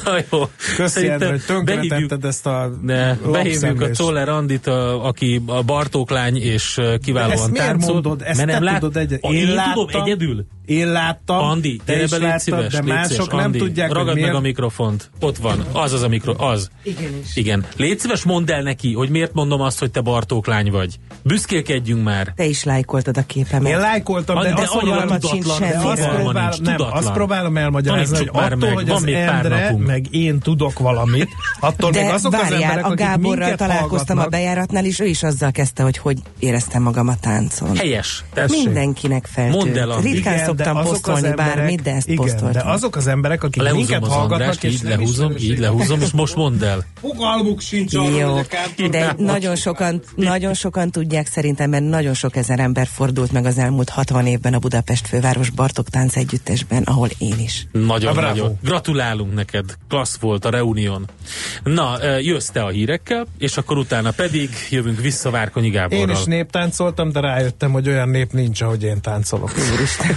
Na jó. Köszi, Endre, hogy tönkretetted ezt a ne, behívjuk a. Czoller Andit, a, aki a Bartóklány, és kiválóan ezt miért táncol. mondod? Ezt Mert te lát- tudod egyed- A, én én, láttam. tudom egyedül. Én láttam, Andi, te is láttad, szíves, de légy mások szíves, nem Andi, tudják, hogy Ragad miért. meg a mikrofont. Ott van, az az a mikro, az. Igenis. Igen. Légy szíves, mondd el neki, hogy miért mondom azt, hogy te Bartóklány vagy. Büszkélkedjünk már. Te is lájkoltad a képemet. Én lájkoltam, de, De azt sincs tudatlan, semmi. de azt próbálom, nincs, nem, azt próbálom elmagyarázni, hogy attól, meg, hogy van az még pár Endre, meg én tudok valamit, attól még De azok az emberek, a Gáborral találkoztam a bejáratnál, és ő is azzal kezdte, hogy hogy éreztem magam a táncon. Helyes. Mindenkinek feltűnt. Mondd el. Ritkán Igen, de szoktam azok az posztolni emberek- bármit, de ezt igen, posztoltam. de azok az emberek, akik Lehúzom minket az hallgatnak, Andrást, és így lehúzom, így lehúzom, és most mondd el. Fogalmuk sincs arról, Jó, hogy a de nagyon sokan, nagyon sokan tudják szerintem, mert nagyon sok ezer ember fordult meg az elmúlt 60 évben a Budapest főváros Bartok tánc együttesben, ahol én is. Nagyon, Na, bravo. nagyon. Gratulálunk neked. Klassz volt a reunión. Na, jössz te a hírekkel, és akkor utána pedig jövünk vissza Várkonyi Gáborral. Én is néptáncoltam, de rájöttem, hogy olyan nép nincs, ahogy én táncolok. Úristen.